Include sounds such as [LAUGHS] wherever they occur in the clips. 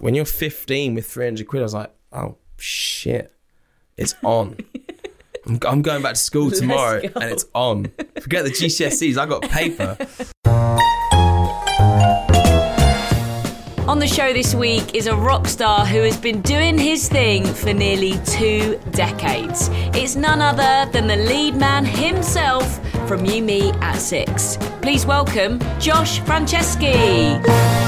when you're 15 with 300 quid, I was like, oh shit, it's on. [LAUGHS] I'm, I'm going back to school tomorrow go. and it's on. Forget the GCSEs, I got paper. On the show this week is a rock star who has been doing his thing for nearly two decades. It's none other than the lead man himself from You Me at Six. Please welcome Josh Franceschi.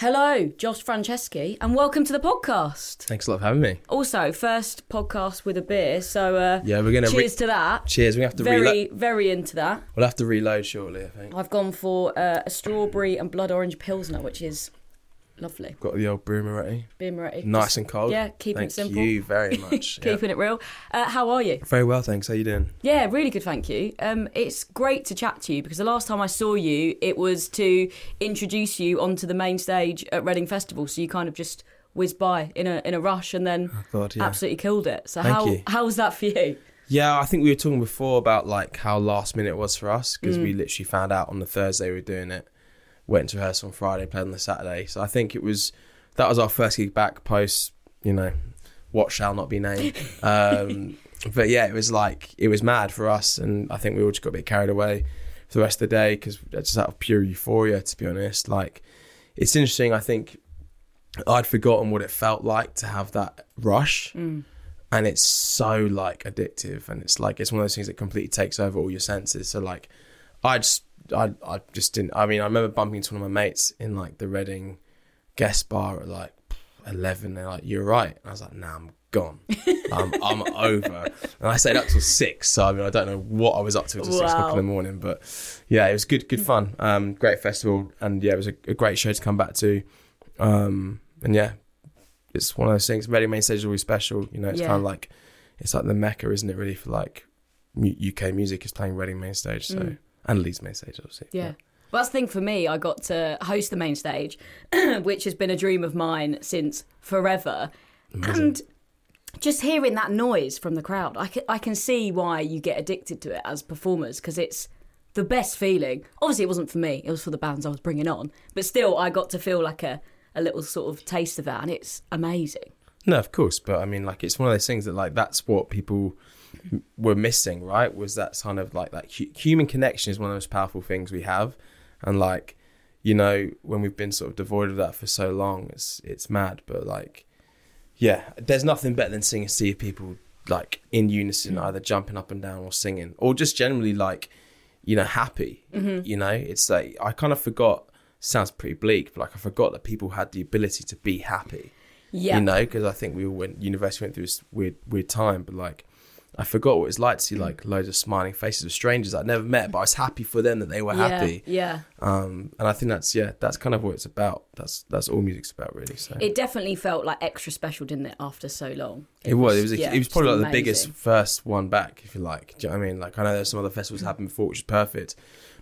Hello, Josh Franceschi, and welcome to the podcast. Thanks a lot for having me. Also, first podcast with a beer, so uh, Yeah, we're gonna re- cheers to that. Cheers, we have to Very, reload. very into that. We'll have to reload shortly, I think. I've gone for uh, a strawberry and blood orange pilsner, which is lovely. Got the old Birra Moretti. Beer Moretti. Nice and cold. Yeah, keeping Thank it simple. Thank you very [LAUGHS] much. yeah. Keeping it real. Uh, how are you? Very well, thanks. How you doing? Yeah, really good, thank you. Um, it's great to chat to you because the last time I saw you, it was to introduce you onto the main stage at Reading Festival. So you kind of just whizzed by in a in a rush and then God, yeah. absolutely killed it. So Thank how you. how was that for you? Yeah, I think we were talking before about like how last minute it was for us because we Mm. literally found out on the Thursday we were doing it, went to rehearsal on Friday, played on the Saturday. So I think it was that was our first gig back post, you know, what shall not be named. [LAUGHS] Um, but yeah, it was like it was mad for us, and I think we all just got a bit carried away for the rest of the day because just out of pure euphoria, to be honest. Like it's interesting. I think I'd forgotten what it felt like to have that rush Mm. and it's so like addictive and it's like it's one of those things that completely takes over all your senses so like i just i i just didn't i mean i remember bumping into one of my mates in like the reading guest bar at like 11 they're like you're right and i was like nah i'm gone [LAUGHS] i'm, I'm over and i stayed up till six so i mean i don't know what i was up to till six o'clock in the morning but yeah it was good good fun um great festival and yeah it was a, a great show to come back to um and yeah it's one of those things. Reading main stage is always special. You know, it's Yeah. kind of like it's like the mecca, isn't it? Really for like UK music is playing Reading main stage, so Mm. And Leeds main stage, obviously. Yeah. Well, that's the thing for me. I got to host the main stage, [CLEARS THROAT] which has been a dream of mine since forever. And just hearing that noise from the crowd, I can, I can see why you get addicted to it as performers because it's the best feeling. Obviously, it wasn't for me, it was for the bands I was bringing on. But still, I got to feel like a, a little sort of taste of that, and it's amazing. No, of course, but I mean, like it's one of those things that like that's what people were missing, right? Was that kind of like that hu- human connection is one of the most powerful things we have, and like you know when we've been sort of devoid of that for so long, it's it's mad. But like, yeah, there's nothing better than seeing a sea of people like in unison, mm-hmm. either jumping up and down or singing, or just generally like you know happy. Mm-hmm. You know, it's like I kind of forgot. Sounds pretty bleak, but like I forgot that people had the ability to be happy Yeah. you know, because I think we all went university went through this weird weird time, but like I forgot what it's like to see like loads of smiling faces of strangers I'd never met, but I was happy for them that they were yeah, happy. Yeah. Um, and I think that's yeah, that's kind of what it's about. That's that's all music's about, really. So It definitely felt like extra special, didn't it, after so long? it was it was a, yeah, it was probably like the biggest first one back, if you like. Do you know what I mean? Like I know there's some other festivals happened before, which is perfect,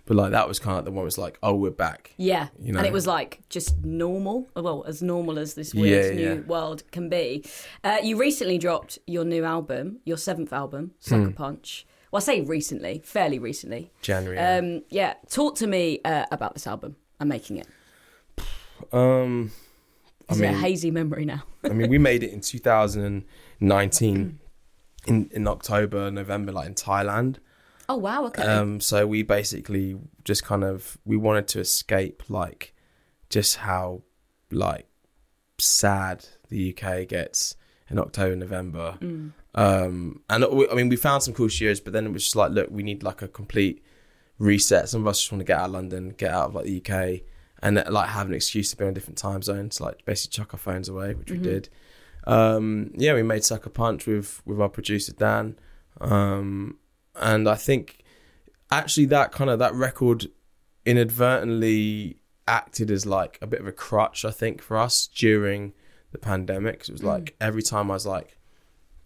but like that was kind of the one. Was like, oh, we're back. Yeah, You know? and it was like just normal. Well, as normal as this weird Yeah, new yeah. world can be. Uh, you recently dropped your new album, your seventh album, Sucker Hmm. Punch. Well, I say recently, fairly recently. January. yeah. Um, yeah, talk to me uh, about this album and making it. Um, I Is it a hazy memory now? I mean, we made it in [LAUGHS] 2019 in in October, November, like in Thailand. Oh wow, okay. Um, so we basically just kind of we wanted to escape like just how like sad the UK gets in October, November. Mm. Um, and we, I mean, we found some cool studios, but then it was just like, look, we need like a complete reset. Some of us just want to get out of London, get out of like the UK, and like have an excuse to be on a different time zones, like basically chuck our phones away, which we did. Um, yeah, we made Sucker Punch with with our producer Dan, um, and I think actually that kind of that record inadvertently acted as like a bit of a crutch, I think, for us during the pandemic. it was like every time I was like,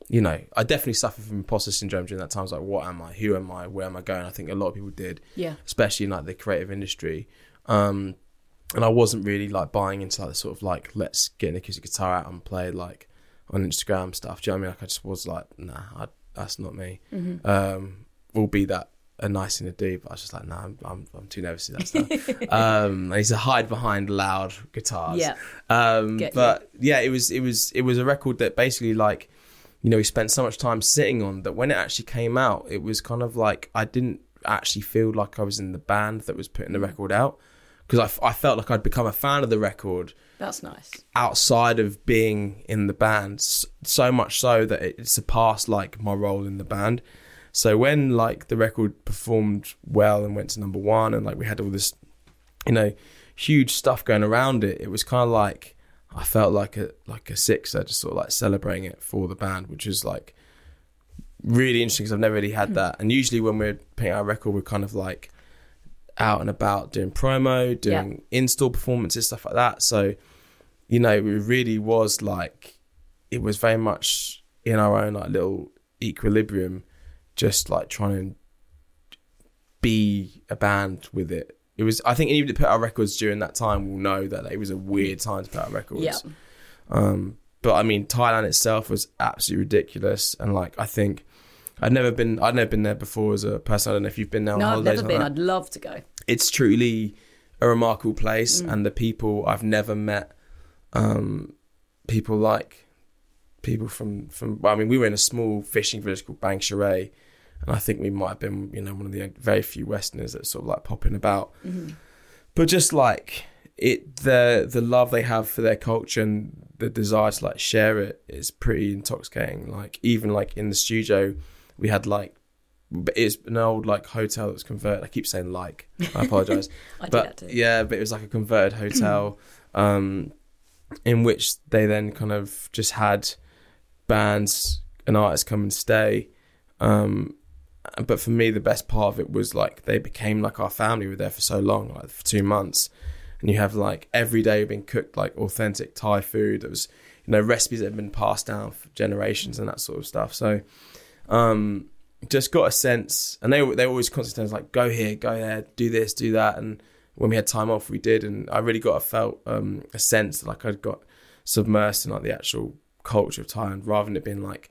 you know, I definitely suffered from imposter syndrome during that time. I was like, what am I? Who am I? Where am I going? I think a lot of people did, yeah. especially in like the creative industry. Um, and I wasn't really like buying into like the sort of like let's get an acoustic guitar out and play like on Instagram stuff. Do you know what I mean? Like I just was like, nah, I, that's not me. Mm-hmm. Um, will be that a nice thing to do, but I was just like, nah, I'm I'm, I'm too nervous to that stuff. [LAUGHS] um, I used to hide behind loud guitars. Yeah. Um, Get you. but yeah, it was it was it was a record that basically like, you know, we spent so much time sitting on that when it actually came out, it was kind of like I didn't actually feel like I was in the band that was putting the Mm. record out because I, I felt like I'd become a fan of the record That's nice. outside of being in the band so much so that it surpassed like my role in the band. So when like the record performed well and went to number one and like we had all this you know huge stuff going around it it was kind of like i felt like a like a sixer just sort of like celebrating it for the band which was like really interesting because i've never really had hmm. that. And usually when we're putting out a record we're kind of like out and about doing promo doing in-store performances stuff like that. So you know, it really was like it was very much in our own like little equilibrium, just like trying to be a band with it. It was I think anyone that put out records during that time will know that it was a weird time to put out records. Yeah. Um, but I mean, Thailand itself was absolutely ridiculous, and like I think I'd never been I'd never been there before as a person. I don't know if you've been there. No, I've never been. that I'd love to go. it's truly a remarkable place and the people I've never met um people like people from from well, I mean we were in a small fishing village called Bang Saray and I think we might have been you know one of the very few westerners that sort of like popping about but just like it the the love they have for their culture and the desire to like share it is pretty intoxicating like even like in the studio we had like but it's an old like hotel that's converted. I keep saying like. I apologize. [LAUGHS] I do but yeah, but it was like a converted hotel, [CLEARS THROAT] um, in which they then kind of just had bands and artists come and stay. Um, but for me, the best part of it was like they became like our family. We were there for so long, like for two months, and you have like every day being cooked like authentic Thai food. That was you know recipes that have been passed down for generations and that sort of stuff. So. Um, just got a sense, and they they always constantly like, "Go here, go there, do this, do that." And when we had time off, we did, and I really got a felt um, a sense like I'd got submersed in like the actual culture of Thailand, rather than it being like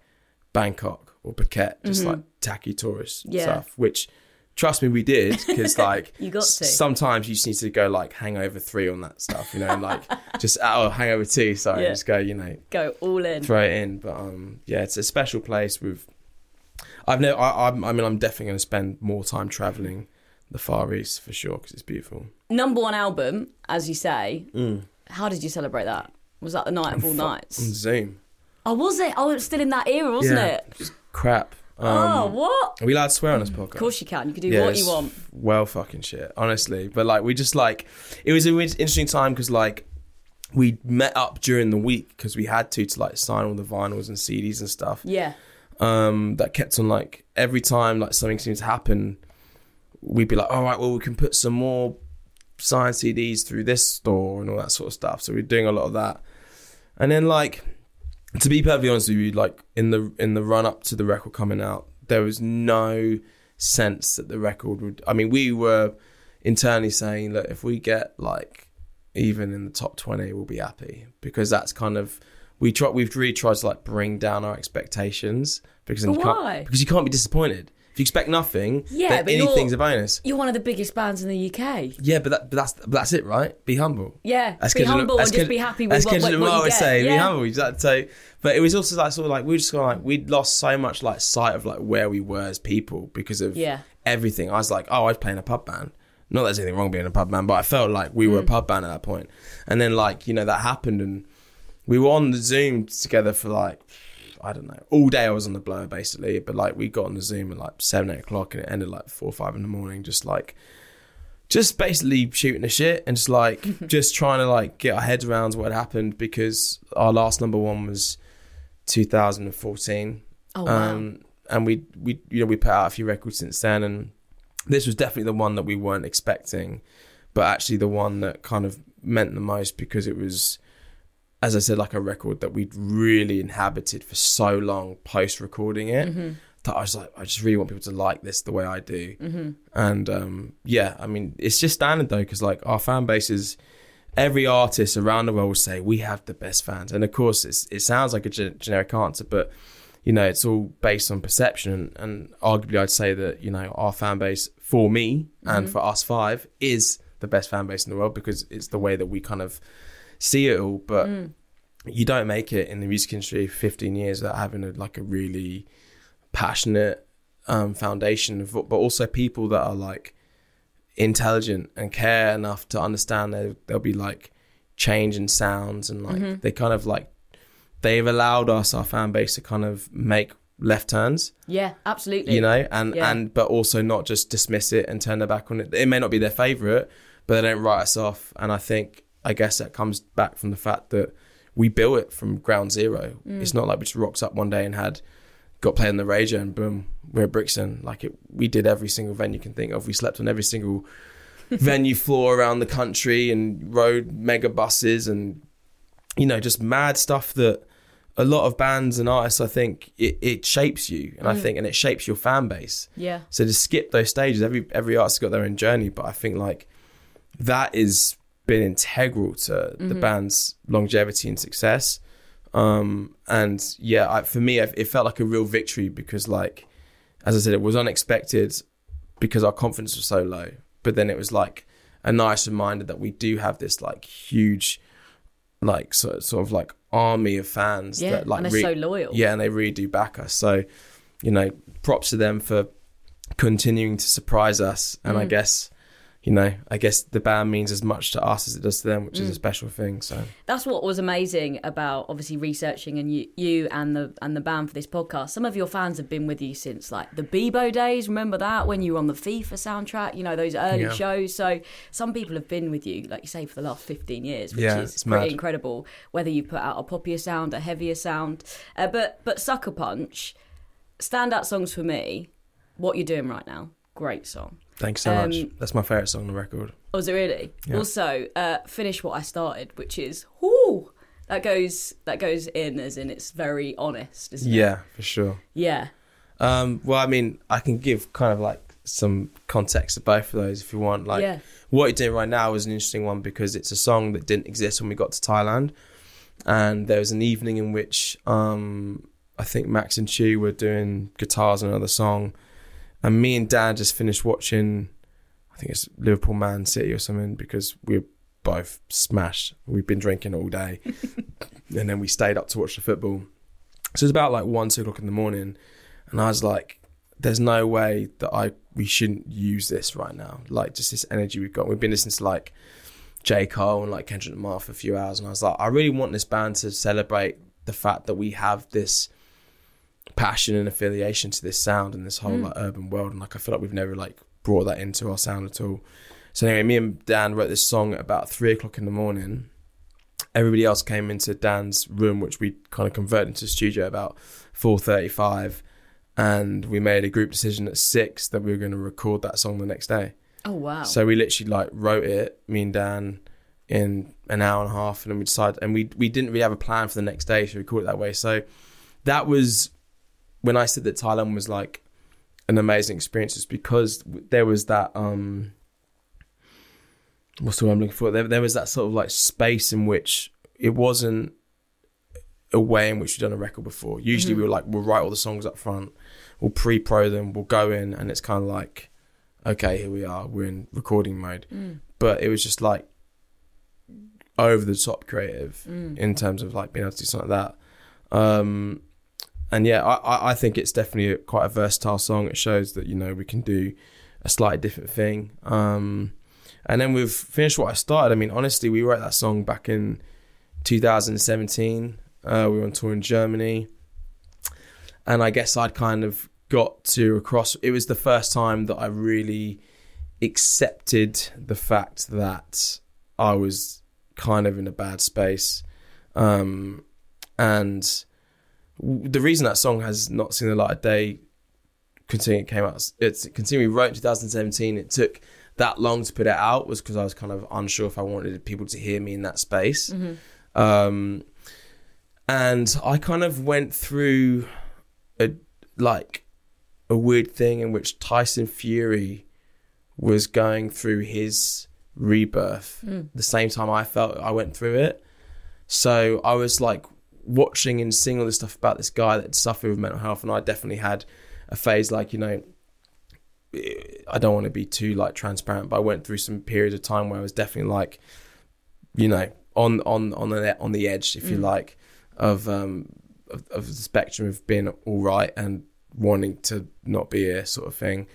Bangkok or Phuket, just like tacky tourist Mm-hmm. Yeah. stuff. Which, trust me, we did because [LAUGHS] like You got to. sometimes you just need to go like Hangover three on that stuff, you know, and like just [LAUGHS] oh Hangover two, sorry, Yeah. just go, you know, Go all in. throw it in. But um, yeah, it's a special place. With I've never. I, I'm- I mean, I'm definitely going to spend more time traveling the Far East for sure because it's beautiful. Number one album, as you say. Mm. How did you celebrate that? Was that the night of all On nights? Zoom, Oh, was it? Oh, it was still in that era, wasn't yeah, it? just crap. Um, oh, what? Are we allowed to swear on this podcast? Of course you can. You can do Yeah, what you want. Well, fucking shit, honestly. But like, we just like, it was an interesting time because like, we met up during the week because we had to to like sign all the vinyls and CDs and stuff. Yeah. um, that kept on like every time like something seemed to happen, we'd be like, all right, well we can put some more signed CDs through this store and all that sort of stuff. So we're doing a lot of that, and then like to be perfectly honest with you, like in the in the run up to the record coming out, there was no sense that the record would. I mean, we were internally saying that if we get like even in the top twenty, we'll be happy because that's kind of we try. We've really tried to like bring down our expectations because you can't because you can't be disappointed. If you expect nothing, Yeah, but anything's a bonus. You're one of the biggest bands in the UK. Yeah, but, that, but that's but that's it, right? be humble. Yeah, As be humble and just be happy with what, what, what you say, be humble. Exactly. So, but it was also like sort of like we were just kind of like we'd lost so much like sight of like where we were as people because of Yeah. everything. I was like, oh, I was playing a pub band. Not that there's anything wrong being a pub band, but I felt like we were Mm. a pub band at that point. And then like you know that happened, and we were on the Zoom together for like I don't know all day. I was on the blower basically, but like we got on the Zoom at like seven eight o'clock, and it ended like four or five in the morning, just like just basically shooting the shit and just like [LAUGHS] just trying to like get our heads around what happened because our last number one was 2014 Oh wow. um and we we you know we put out a few records since then and this was definitely the one that we weren't expecting but actually the one that kind of meant the most because it was as I said like a record that we'd really inhabited for so long post recording it Mm-hmm. that I was like I just really want people to like this the way I do. And um, yeah, I mean, it's just standard though, because like our fan base is every artist around the world will say we have the best fans, and of course, it's, it sounds like a ge- generic answer, but you know, it's all based on perception, and, and arguably, I'd say that you know our fan base for me and for us five is the best fan base in the world because it's the way that we kind of see it all, but. You don't make it in the music industry for 15 years without having a, like a really passionate um, foundation, of, but also people that are like intelligent and care enough to understand that there'll be like change in sounds and like they kind of like they've allowed us our fan base to kind of make left turns yeah, absolutely. you know and Yeah. and but also not just dismiss it and turn their back on it it may not be their favorite but they don't write us off and i think i guess that comes back from the fact that we built it from ground zero. Mm. it's not like we just rocked up one day and had got playing the radio and boom we're at brixton. Like it we did every single venue you can think of. We slept on every single [LAUGHS] venue floor around the country and rode mega buses and you know just mad stuff that a lot of bands and artists i think it, it shapes you. And i think and it shapes your fan base. Yeah. so to skip those stages every every artist's got their own journey. But i think like that is been integral to the band's longevity and success. Um and yeah I, for me it felt like a real victory because like as i said it was unexpected because our confidence was so low. But then it was like a nice reminder that we do have this like huge like sort, sort of like army of fans Yeah, that like and they're so loyal. yeah and they really do back us. So you know props to them for continuing to surprise us. And Mm. i guess you know i guess the band means as much to us as it does to them which Mm. is a special thing so That's what was amazing about obviously researching and you, you and the and the band for this podcast. Some of your fans have been with you since like the Bebo days. Remember that when you were on the FIFA soundtrack? You know those early Yeah. shows. So some people have been with you, like you say, for the last fifteen years, which Yeah, is it's pretty mad. incredible. Whether you put out a poppier sound, a heavier sound, uh, but but Sucker Punch, standout songs for me. What you're doing right now, great song. Thanks so Um, much that's my favorite song on the record Oh, is it really? Yeah. Also, uh, finish what I started, which is whoo. That goes that goes in as in it's very honest, isn't it? yeah for sure Yeah. um well i mean i can give kind of like some context to both of those if you want like Yeah. what you're doing right now is an interesting one because it's a song that didn't exist when we got to Thailand, and there was an evening in which um, I think Max and Chu were doing guitars on another song, and me and Dan just finished watching. I think it's Liverpool Man City or something because we were both smashed. We've been drinking all day, [LAUGHS] and then we stayed up to watch the football. So it's about like one, two o'clock in the morning, and I was like, "There's no way that I we shouldn't use this right now. Like just this energy we've got. We've been listening to like J Cole and like Kendrick Lamar for a few hours, and I was like, I really want this band to celebrate the fact that we have this passion and affiliation to this sound and this whole mm. like urban world, and like I feel like we've never like brought that into our sound at all. So anyway, me and Dan wrote this song at about three o'clock in the morning. Everybody else came into Dan's room, which we kind of converted into a studio about four thirty-five, and we made a group decision at six that we were going to record that song the next day. Oh wow. So we literally like wrote it, me and Dan, in an hour and a half, and then we decided, and we we didn't really have a plan for the next day, so we called it that way. So that was when I said that Thailand was like an amazing experience, it's because there was that um, what's the word I'm looking for? There, there was that sort of like space in which it wasn't a way in which we've done a record before. Usually we were like, we'll write all the songs up front, we'll pre-pro them, we'll go in, and it's kind of like, okay, here we are, we're in recording mode. But it was just like over the top creative in terms of like being able to do something like that. Um, and yeah, I, I- think it's definitely a, quite a versatile song. It shows that you know we can do a slightly different thing. Um, and then we've finished what I started. I mean, honestly, we wrote that song back in 2017. Uh, we were on tour in Germany, and I guess I'd kind of got to across. It was the first time that I really accepted the fact that I was kind of in a bad space, um, and the reason that song has not seen the light of day considering it came out it's considering we wrote in 2017 it took that long to put it out was because i was kind of unsure if i wanted people to hear me in that space. Um and i kind of went through a like a weird thing in which tyson fury was going through his rebirth the same time i felt i went through it. So I was like watching and seeing all this stuff about this guy that suffered with mental health, and I definitely had a phase like you know, I don't want to be too like transparent, but I went through some periods of time where I was definitely like, you know, on on on the on the edge, if you like, of um of, of the spectrum of being all right and wanting to not be here, sort of thing,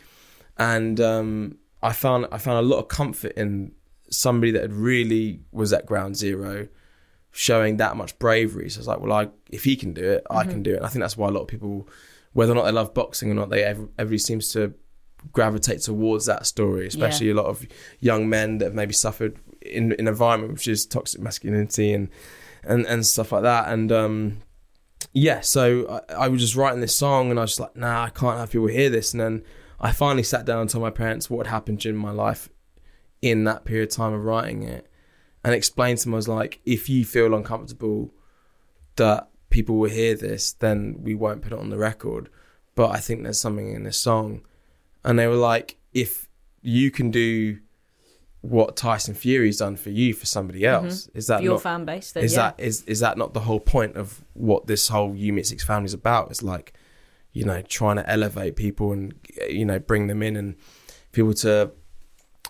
and um I found I found a lot of comfort in somebody that really was at ground zero showing that much bravery. So I was like, well, I if he can do it, I can do it. And I think that's why a lot of people, whether or not they love boxing or not, they ev- everybody seems to gravitate towards that story. Especially a lot of young men that have maybe suffered in in an environment which is toxic masculinity and and and stuff like that. And um, yeah, so I, I was just writing this song, and I was just like, nah, I can't have people hear this. And then I finally sat down and told my parents what had happened during my life in that period of time of writing it and explained to them I was like, if you feel uncomfortable that people will hear this, then we won't put it on the record. But I think there's something in this song. And they were like, if you can do what Tyson Fury's done for you for somebody mm-hmm. else, is that For your not, fan base, then is yeah. that is is that not the whole point of what this whole U Six family is about? It's like, you know, trying to elevate people and you know bring them in and people to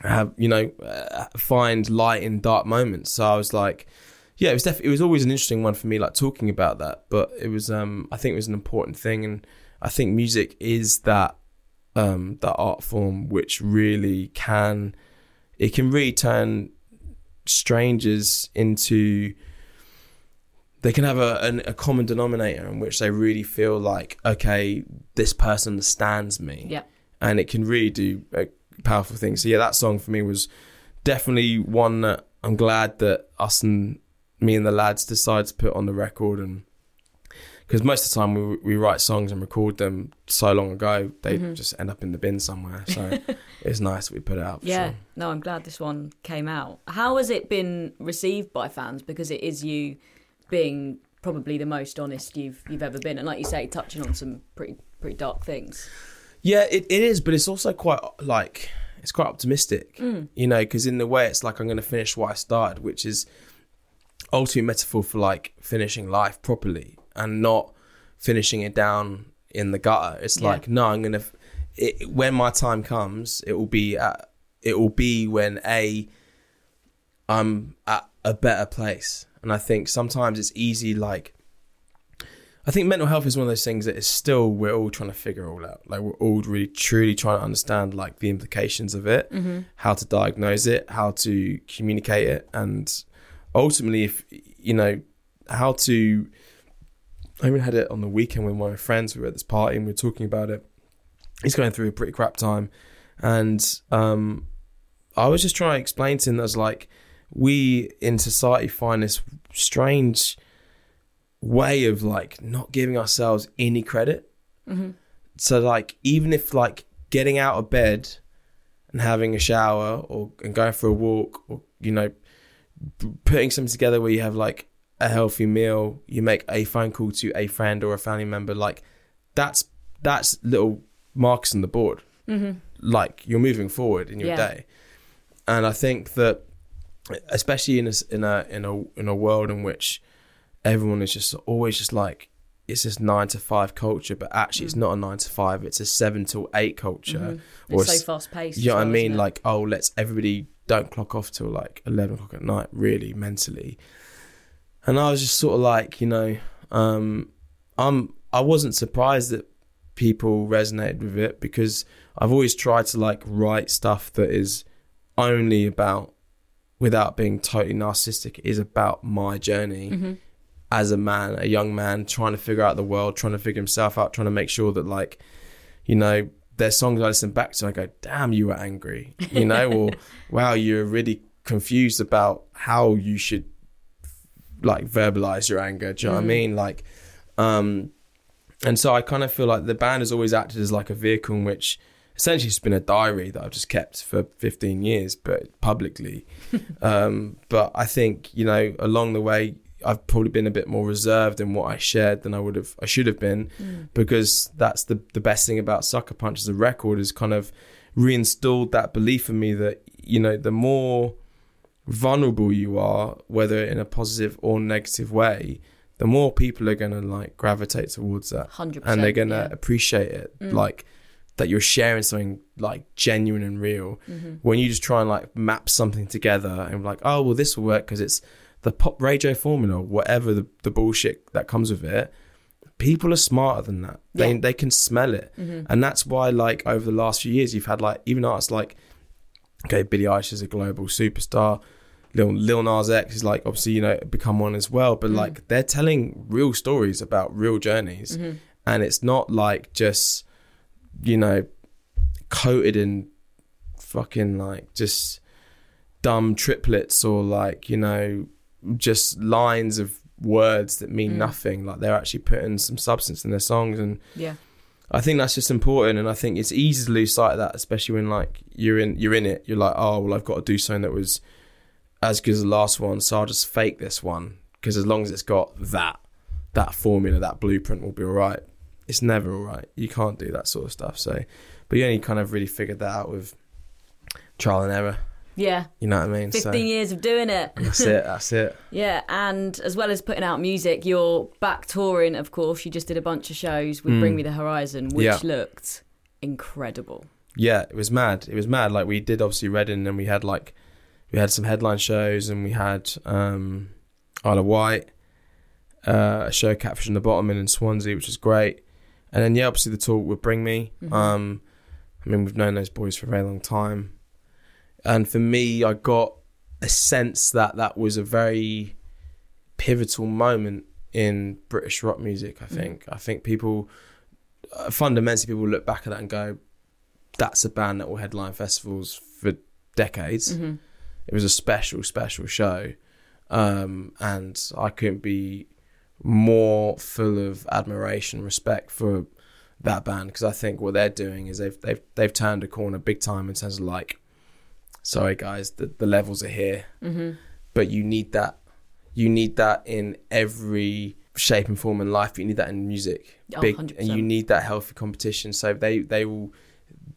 have you know uh, find light in dark moments. So I was like, yeah, it was definitely it was always an interesting one for me, like talking about that. But it was um I think it was an important thing, and I think music is that um that art form which really can it can really turn strangers into they can have a, an, a common denominator in which they really feel like okay this person understands me Yeah. and it can really do uh, powerful thing. so yeah that song for me was definitely one that i'm glad that us and me and the lads decided to put on the record and because most of the time we, we write songs and record them so long ago they Mm-hmm. just end up in the bin somewhere so [LAUGHS] it's nice that we put it out Yeah, sure. no, I'm glad this one came out. How has it been received by fans? Because it is you being probably the most honest you've you've ever been, and like you say, touching on some pretty pretty dark things. Yeah, it, it is, but it's also quite like it's quite optimistic, mm. you know, because in the way it's like I'm going to finish what I started, which is ultimate metaphor for like finishing life properly and not finishing it down in the gutter. It's Yeah. like no, I'm going to when my time comes, it will be at it will be when a I'm at a better place, and I think sometimes it's easy like I think mental health is one of those things that is still we're all trying to figure all out. Like we're all really truly trying to understand like the implications of it, how to diagnose it, how to communicate it, and ultimately, if you know how to. I even had it on the weekend with one of my friends. We were at this party and we were talking about it. He's going through a pretty crap time, and um, I was just trying to explain to him that I was like, we in society find this strange way of like not giving ourselves any credit. Mm-hmm. So like even if like getting out of bed and having a shower or and going for a walk or you know putting something together where you have like a healthy meal, you make a phone call to a friend or a family member, like that's that's little marks on the board. Mm-hmm. Like you're moving forward in your Yeah. day, and I think that especially in a in a in a in a world in which everyone is just always just like it's just nine to five culture, but actually it's not a nine to five. It's a seven to eight culture. Or It's so fast paced. you know what I mean? Like, oh, let's everybody don't clock off till like eleven o'clock at night, really mentally. And I was just sort of like, you know, um, I'm I wasn't surprised that people resonated with it because I've always tried to like write stuff that is only about without being totally narcissistic is about my journey as a man, a young man trying to figure out the world, trying to figure himself out, trying to make sure that like, you know, there's songs I listen back to and I go, damn, you were angry, you know, [LAUGHS] or wow, you're really confused about how you should like verbalize your anger. Do you know what I mean? Like, um, and so I kind of feel like the band has always acted as like a vehicle in which essentially it's been a diary that I've just kept for 15 years, but publicly. [LAUGHS] um, but I think, you know, along the way, I've probably been a bit more reserved in what I shared than I would have, I should have been, mm. because that's the, the best thing about Sucker Punch as a record is kind of reinstalled that belief in me that, you know, the more vulnerable you are, whether in a positive or negative way, the more people are going to like gravitate towards that. 100%, and they're going to yeah. appreciate it mm. like that you're sharing something like genuine and real. Mm-hmm. When you just try and like map something together and like oh well this will work because it's the pop radio formula whatever the, the bullshit that comes with it people are smarter than that. They, Yeah. they can smell it. Mm-hmm. And that's why like over the last few years you've had like even artists like okay Billie Eilish is a global superstar. Lil, Lil Nas X is like obviously you know become one as well, but mm. like they're telling real stories about real journeys, mm-hmm. and it's not like just you know coated in fucking like just dumb triplets or like you know just lines of words that mean mm. nothing. Like they're actually putting some substance in their songs and Yeah. I think that's just important, and I think it's easy to lose sight of that, especially when like you're in you're in it. You're like, oh well, I've got to do something that was as good as the last one, so I'll just fake this one because as long as it's got that that formula, that blueprint will be all right. It's never all right. You can't do that sort of stuff. So, but you only kind of really figured that out with trial and error. Yeah. You know what I mean? 15 so years of doing it. that's it. That's it. [LAUGHS] Yeah, and as well as putting out music, you're back touring, of course. You just did a bunch of shows with Bring Me the Horizon, which Mm. Yeah. looked incredible. yeah, it was mad. It was mad. Like we did obviously Reading, and we had like we had some headline shows, and we had um, Isle of Wight, uh, a show Catfish and the Bottlemen in Swansea, which was great. And then yeah, obviously the tour would bring me. Um, I mean, we've known those boys for a very long time, and for me, I got a sense that that was a very pivotal moment in British rock music. I think. I think people uh, fundamentally people look back at that and go, "That's a band that will headline festivals for decades." It was a special, special show, um, and I couldn't be more full of admiration, respect for that band because I think what they're doing is they've they've they've turned a corner big time in terms of like, sorry guys, the the levels are here, but you need that, you need that in every shape and form in life. You need that in music, Oh, big, 100%. and you need that healthy competition. So they they will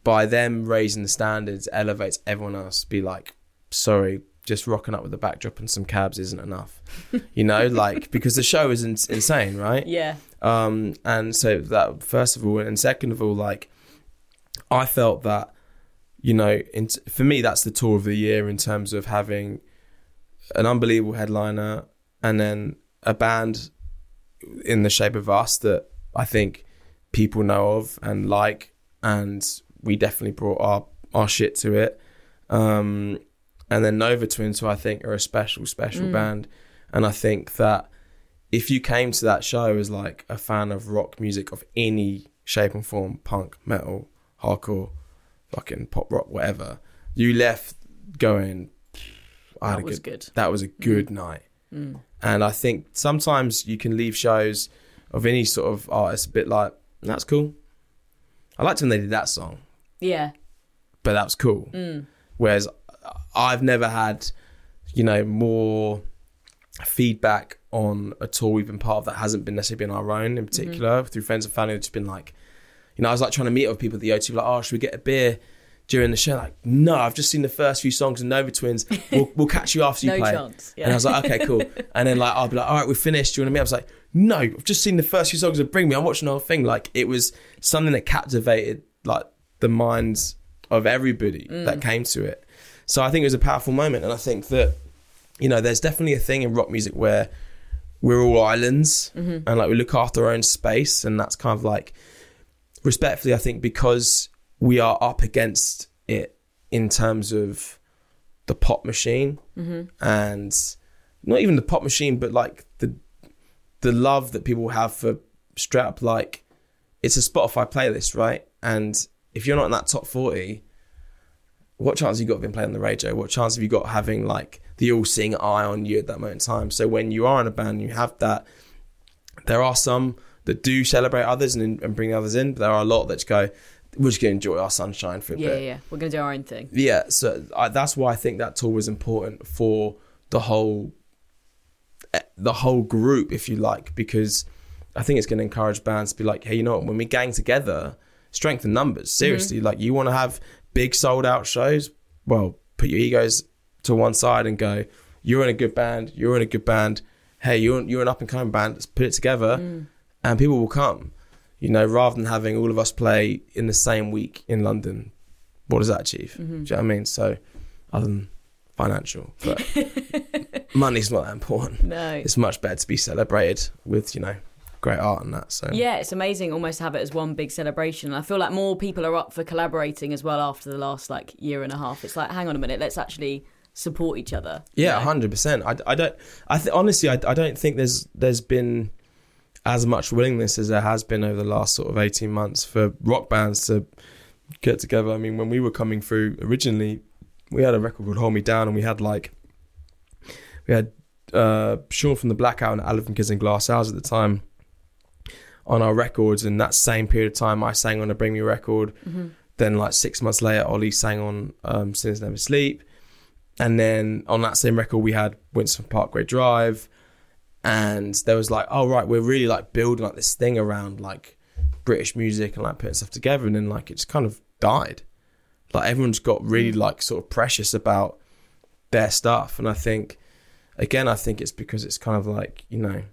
by them raising the standards elevates everyone else. Be like, sorry, just rocking up with the backdrop and some cabs isn't enough, [LAUGHS] you know, like because the show is in- insane, right? Yeah. Um, and so that first of all, and second of all, like I felt that you know, in, for me, that's the tour of the year in terms of having an unbelievable headliner and then a band in the shape of us that I think people know of and like, and we definitely brought our our shit to it. Um, and then Nova Twins, who I think are a special, special band, and I think that if you came to that show as like a fan of rock music of any shape and form, punk, metal, hardcore, fucking pop rock, whatever, you left going. I had That a was good. That was a mm-hmm. good night. Mm. And I think sometimes you can leave shows of any sort of artist a bit like that's cool. I liked when they did that song, Yeah. but that was cool. Mm. Whereas I've never had, you know, more feedback on a tour we've been part of that hasn't been necessarily been our own in particular mm-hmm. through friends and family. It's been like, you know, I was like trying to meet up with people at the O2, like, oh, should we get a beer during the show, like, no, I've just seen the first few songs of Nova Twins. We'll, [LAUGHS] we'll catch you after you No play. chance, yeah. And I was like, okay, cool. [LAUGHS] And then like I'll be like, all right, we're finished. Do you want to meet? I was like, no, I've just seen the first few songs of Bring Me. I'm watching the whole thing. Like it was something that captivated like the minds of everybody Mm. that came to it. So I think it was a powerful moment, and I think that you know, there's definitely a thing in rock music where we're all islands Mm-hmm. and like we look after our own space, and that's kind of like respectfully, I think, because we are up against it in terms of the pop machine mm-hmm. and not even the pop machine, but like the the love that people have for straight up like it's a Spotify playlist, right? And if you're not in that top forty, what chance have you got of being played on the radio? What chance have you got having like the all seeing eye on you at that moment in time? So when you are in a band, and you have that. There are some that do celebrate others and, and bring others in, but there are a lot that just go, we're just going to enjoy our sunshine for a Yeah, bit. yeah. Yeah, we're gonna do our own thing. Yeah, so I, that's why I think that tour was important for the whole, eh, the whole group, if you like, because I think it's going to encourage bands to be like, hey, you know what? When we gang together, strength in numbers. Seriously, like you want to have big sold out shows. Well, put your egos to one side and go. You're in a good band. You're in a good band. Hey, you're you're an up and coming band. Let's put it together, and people will come. You know, rather than having all of us play in the same week in London, what does that achieve? Mm-hmm. Do you know what I mean? So, other than financial, but [LAUGHS] money's not that important. No. It's much better to be celebrated with, you know, great art and that. So, Yeah, it's amazing almost to have it as one big celebration. I feel like more people are up for collaborating as well after the last like year and a half. It's like, hang on a minute, let's actually support each other. you yeah, know? hundred percent. I, I don't. I th- honestly, I, I don't think there's there's been as much willingness as there has been over the last sort of eighteen months for rock bands to get together. I mean, when we were coming through originally, we had a record called "Hold Me Down," and we had like we had uh, Sean from the Blackout and Aled from Kids in Glass Houses at the time on our records. And that same period of time, I sang on a Bring Me record. Then, like six months later, Ollie sang on um, Sinners Never Sleep. And then on that same record, we had Winston Parkway Drive. And there was like, oh, right, we're really like building like this thing around like British music and like putting stuff together. And then like it just kind of died. Like everyone's got really like sort of precious about their stuff. And I think, again, I think it's because it's kind of like, you know,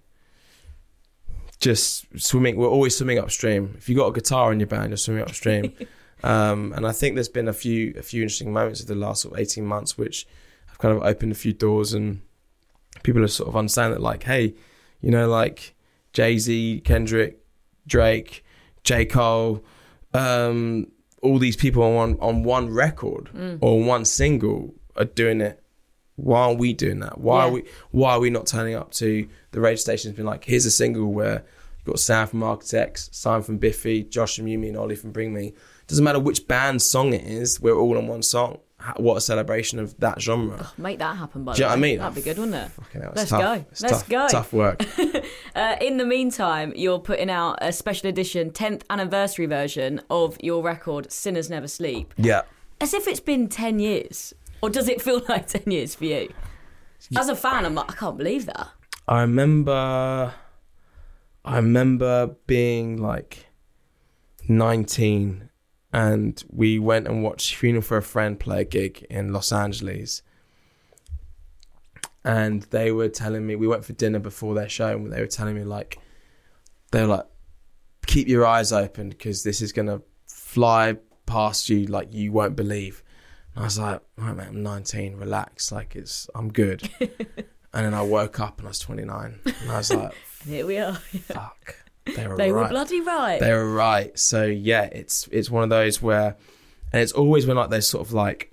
just swimming. We're always swimming upstream. If you got a guitar in your band, you're swimming upstream. [LAUGHS] um, and I think there's been a few a few interesting moments of the last sort of 18 months which have kind of opened a few doors and people are sort of understand that like, hey, you know, like Jay Z, Kendrick, Drake, J Cole, um, all these people on one on one record or one single are doing it. Why aren't we doing that? Why are we why are we not turning up to the radio stations being like, here's a single where you've got Sam from Architects, Simon from Biffy, Josh from You Me and Ollie from Bring Me. Doesn't matter which band's song it is, we're all on one song. Ha- What a celebration of that genre. Make that happen, by the Do you know what I mean? That'd be good, wouldn't it? Hell, Let's tough. go. It's Let's tough, go. Tough work. [LAUGHS] Uh, in the meantime, you're putting out a special edition 10th anniversary version of your record, Sinners Never Sleep. yeah. As if it's been 10 years. Or does it feel [LAUGHS] like 10 years for you? As a fan, I'm like, I can't believe that. I remember I remember being like 19 and we went and watched Funeral for a Friend play a gig in Los Angeles. And they were telling me we went for dinner before their show and they were telling me like they were like keep your eyes open because this is going to fly past you like you won't believe. And I was like, all right, mate, I'm 19, relax. Like, it's, I'm good. [LAUGHS] and then I woke up and I was 29. And I was like, [LAUGHS] Here we are. fuck. They were They right. were bloody right. They were right. So, yeah, it's it's one of those where, and it's always when like there's sort of like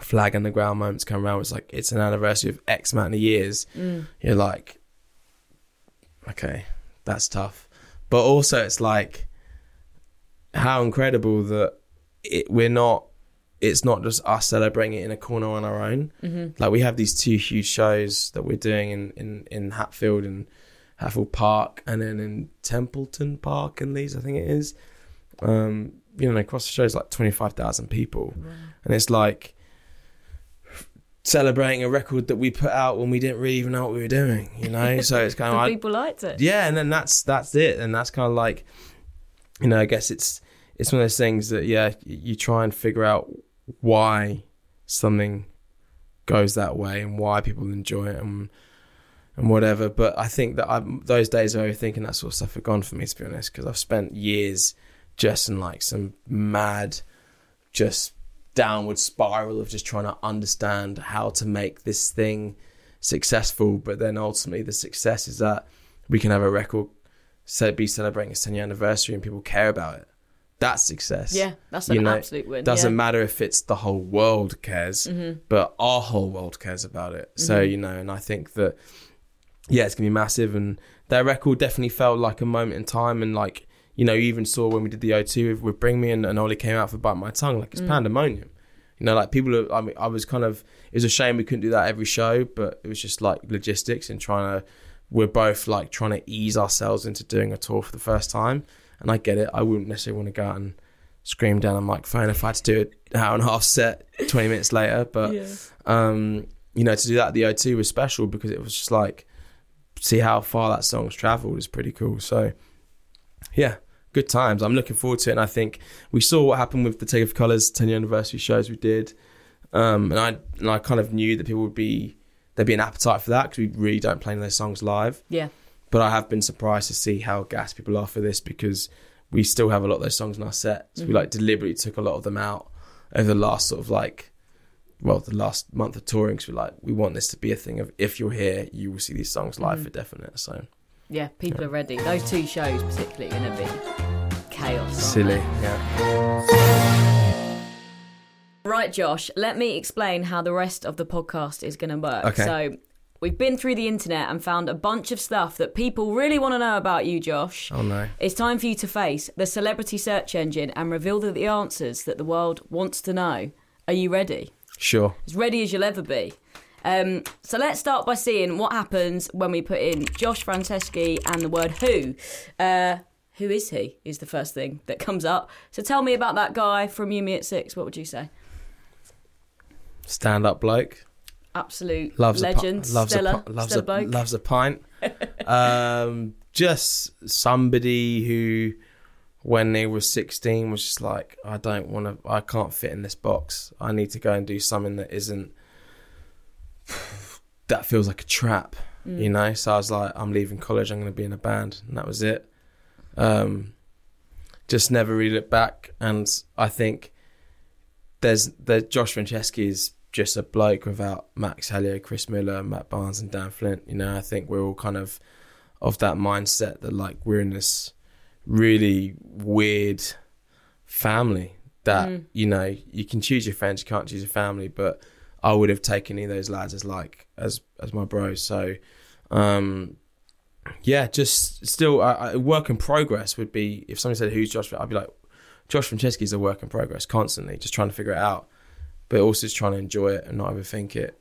flag in the ground moments come around. It's like, it's an anniversary of X amount of years. You're like, okay, that's tough. But also, it's like, how incredible that it, we're not it's not just us celebrating it in a corner on our own. Mm-hmm. Like we have these two huge shows that we're doing in, in, in Hatfield and Hatfield Park and then in Temple Newsam Park in Leeds, I think it is. Um, you know, across the shows like 25,000 people. And it's like celebrating a record that we put out when we didn't really even know what we were doing, you know? [LAUGHS] so it's kind of like, people liked it. yeah, and then that's that's it, and that's kind of like, you know, I guess it's it's one of those things that yeah, you try and figure out why something goes that way and why people enjoy it and and whatever. But I think that I'm, those days of overthinking that sort of stuff are gone for me, to be honest, because I've spent years just in like some mad, just downward spiral of just trying to understand how to make this thing successful. But then ultimately, the success is that we can have a record set be celebrating its 10 year anniversary and people care about it. That's success. Yeah, that's an You know, absolute win. Doesn't yeah. Mm-hmm. matter if it's the whole world cares, but our whole world cares about it. So, you know, and I think that, yeah, it's going to be massive. And that record definitely felt like a moment in time. And like, you know, you even saw when we did the O2 with, with Bring Me and, and Ollie came out for Bite My Tongue, like it's pandemonium. You know, like people are, I mean, I was kind of, it was a shame we couldn't do that every show, but it was just like logistics and trying to, we're both like trying to ease ourselves into doing a tour for the first time. And I get it. I wouldn't necessarily want to go out and scream down a microphone if I had to do an hour and a half set 20 minutes later. But, um, you know, to do that at the O2 was special because it was just like, see how far that song's traveled is pretty cool. So, yeah, good times. I'm looking forward to it. And I think we saw what happened with the Take of Colours 10 year anniversary shows we did. Um, and I and I kind of knew that people would be there'd be an appetite for that because we really don't play any of those songs live. Yeah. But I have been surprised to see how gas people are for this because we still have a lot of those songs in our set. So we like deliberately took a lot of them out over the last sort of like, well, the last month of touring. Because we're like, we want this to be a thing of if you're here, you will see these songs live mm. for definite. So Yeah, people are ready. Those two shows, particularly, are going to be chaos. silly, yeah. Right, Josh, let me explain how the rest of the podcast is going to work. Okay. So, we've been through the internet and found a bunch of stuff that people really want to know about you, Josh. Oh no. It's time for you to face the celebrity search engine and reveal the, the answers that the world wants to know. Are you ready? Sure. As ready as you'll ever be. Um, so let's start by seeing what happens when we put in Josh Franceschi and the word who. Uh, who is he? Is the first thing that comes up. So tell me about that guy from You Me at Six. What would you say? Stand up bloke. Absolute loves legend, a pi- loves stellar, a pi- loves a bloke. loves a pint. [LAUGHS] um, just somebody who, when they were sixteen, was just like, I don't want to. I can't fit in this box. I need to go and do something that isn't. [SIGHS] That feels like a trap, Mm. you know. So I was like, I'm leaving college. I'm going to be in a band, and that was it. Um, just never really looked back, and I think there's the Josh Franceschi is just a bloke without Max Helyer, Chris Miller, Matt Barnes, and Dan Flint. You know, I think we're all kind of of that mindset that like we're in this really weird family that you know you can choose your friends, you can't choose your family, but I would have taken any of those lads as like as as my bros. So. um yeah, just still a work in progress would be if somebody said who's Josh, I'd be like, Josh Franceschi is a work in progress constantly, just trying to figure it out, but also just trying to enjoy it and not overthink it.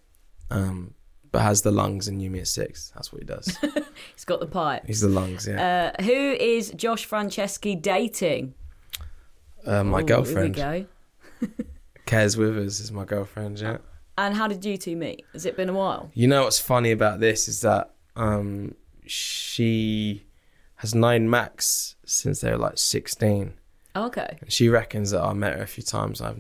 Um, but has the lungs and you me at six. That's what he does. [LAUGHS] He's got the pipe. He's the lungs, yeah. Uh, who is Josh Franceschi dating? Uh, my Ooh, girlfriend, Here we go. [LAUGHS] Kez Withers, is my girlfriend. Yeah. And how did you two meet? Has it been a while? You know what's funny about this is that um, she has known Max since they were like sixteen. Okay. She reckons that I met her a few times. I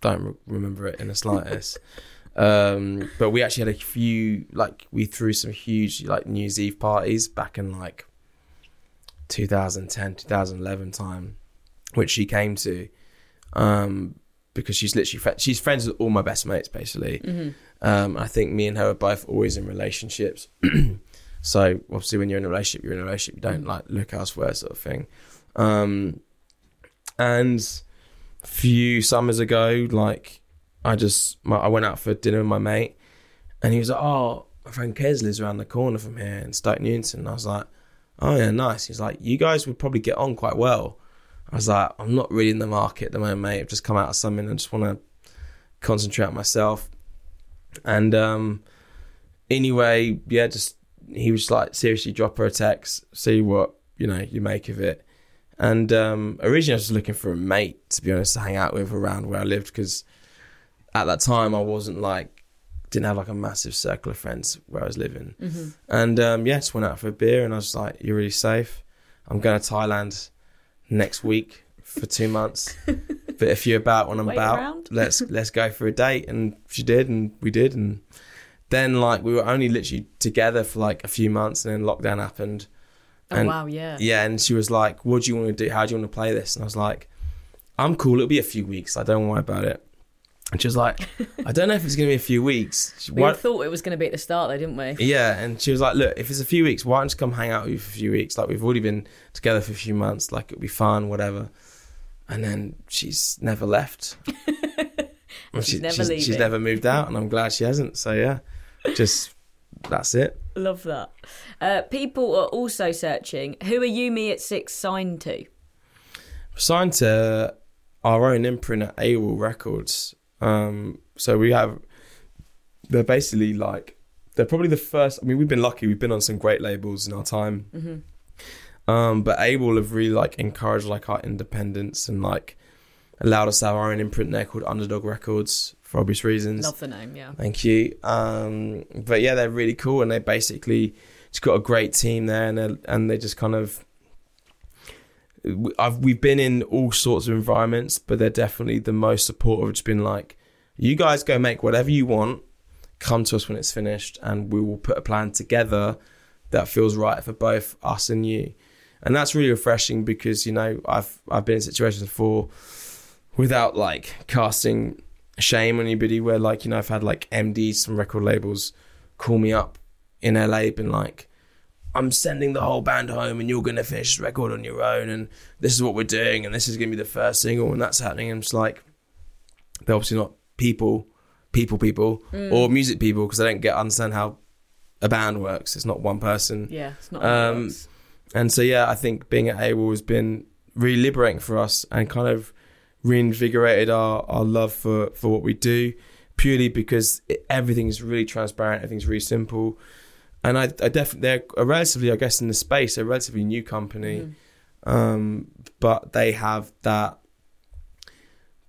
don't re- remember it in the slightest. [LAUGHS] um, but we actually had a few, like, we threw some huge, like, New Year's Eve parties back in, like, 2010, 2011 time, which she came to. Um, because she's literally, she's friends with all my best mates, basically. Um, I think me and her are both always in relationships. [CLEARS THROAT] so, obviously, when you're in a relationship, you're in a relationship. You don't, like, look elsewhere, sort of thing. Um, and a few summers ago, like I just my, I went out for dinner with my mate, and he was like, "Oh, my friend Kez lives around the corner from here in Stoke Newington." And I was like, "Oh yeah, nice." He's like, "You guys would probably get on quite well." I was like, "I'm not really in the market at the moment, mate. I've just come out of something I just want to concentrate on myself." And um, anyway, yeah, just he was like, seriously, drop her a text, see what you know you make of it. And um, originally, I was just looking for a mate, to be honest, to hang out with around where I lived because at that time I wasn't like didn't have like a massive circle of friends where I was living. And um, yeah, just went out for a beer, and I was like, "You're really safe. I'm going to Thailand next week for two months. [LAUGHS] but if you're about when I'm Wait about, around. [LAUGHS] let's let's go for a date. And she did, and we did, and then like we were only literally together for like a few months, and then lockdown happened. Oh And- wow, yeah. Yeah, and she was like, "What do you want to do? How do you want to play this?" And I was like, "I'm cool. It'll be a few weeks. I don't worry about it." And she was like, [LAUGHS] "I don't know if it's going to be a few weeks." We why- thought it was going to be at the start, though, didn't we? yeah, and she was like, "Look, if it's a few weeks, why don't you come hang out with you for a few weeks? Like we've already been together for a few months. Like it'll be fun, whatever." And then she's never left. [LAUGHS] She's never she's, leaving. she's never moved out, and I'm glad she hasn't. So yeah, just that's it. Love that. Uh, people are also searching. Who are you, me at six signed to? signed to our own imprint at AWAL Records. Um, so we have, they're basically like, they're probably the first. I mean, we've been lucky. We've been on some great labels in our time. Mm-hmm. Um, but AWAL have really like encouraged like our independence and like allowed us to have our own imprint there called Underdog Records for obvious reasons. Love the name, yeah. Thank you. Um, but yeah, they're really cool, and they basically just got a great team there, and and they just kind of. I've we've been in all sorts of environments, but they're definitely the most supportive. It's been like, you guys go make whatever you want, come to us when it's finished, and we will put a plan together that feels right for both us and you. And that's really refreshing because you know I've I've been in situations before without like casting shame on anybody where like you know I've had like MDs from record labels call me up in LA been like I'm sending the whole band home and you're gonna finish this record on your own and this is what we're doing and this is gonna be the first single and that's happening and just like they're obviously not people people people or music people because they don't get understand how a band works it's not one person Yeah, it's not. Um, and so yeah, I think being at AWAL has been really liberating for us and kind of reinvigorated our, our love for, for what we do purely because it, everything is really transparent, everything's really simple. And I, I definitely, they're a relatively, I guess, in the space, a relatively new company, um, but they have that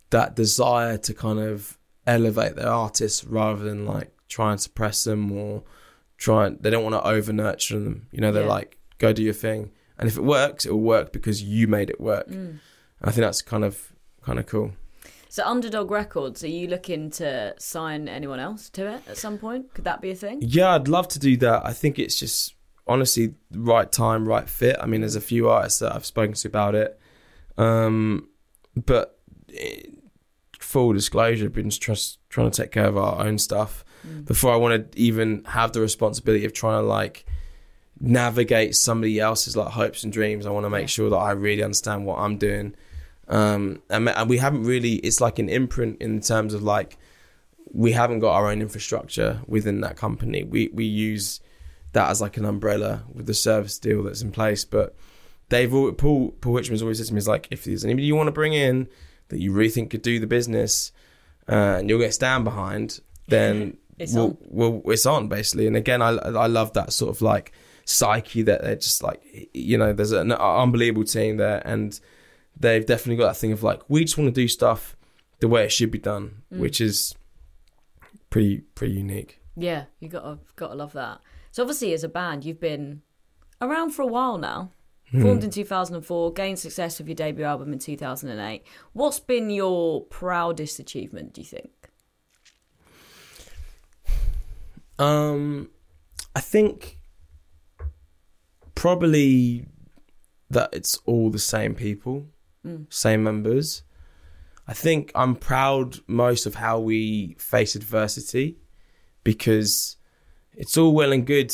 that desire to kind of elevate their artists rather than like try and suppress them or try and they don't want to over nurture them. You know, they're Yeah. like, go do your thing. And if it works, it will work because you made it work. Mm. And I think that's kind of kind of cool. So, Underdog Records, are you looking to sign anyone else to it at some point? Could that be a thing? Yeah, I'd love to do that. I think it's just honestly right time, right fit. I mean, there's a few artists that I've spoken to about it, um, but eh, full disclosure, I've been just trying to take care of our own stuff before I want to even have the responsibility of trying to like navigate somebody else's like hopes and dreams. I want to make Yeah. sure that I really understand what I'm doing. Um, and, and we haven't really. It's like an imprint in terms of like we haven't got our own infrastructure within that company. We we use that as like an umbrella with the service deal that's in place. But they've all, Paul Paul Hitchman's always said to me, "Is like if there's anybody you want to bring in that you really think could do the business, uh, and you'll get stand behind, then [LAUGHS] It's we'll, on. we'll it's on basically." And again, I I love that sort of like psyche that they're just like you know there's an unbelievable team there and they've definitely got that thing of like we just want to do stuff the way it should be done which is pretty pretty unique Yeah, you gotta gotta love that. So obviously, as a band, you've been around for a while now. Formed in 2004, gained success with your debut album in 2008. What's been your proudest achievement? Do you think? Um, I think probably that it's all the same people, same members. I think I'm proud most of how we face adversity because it's all well and good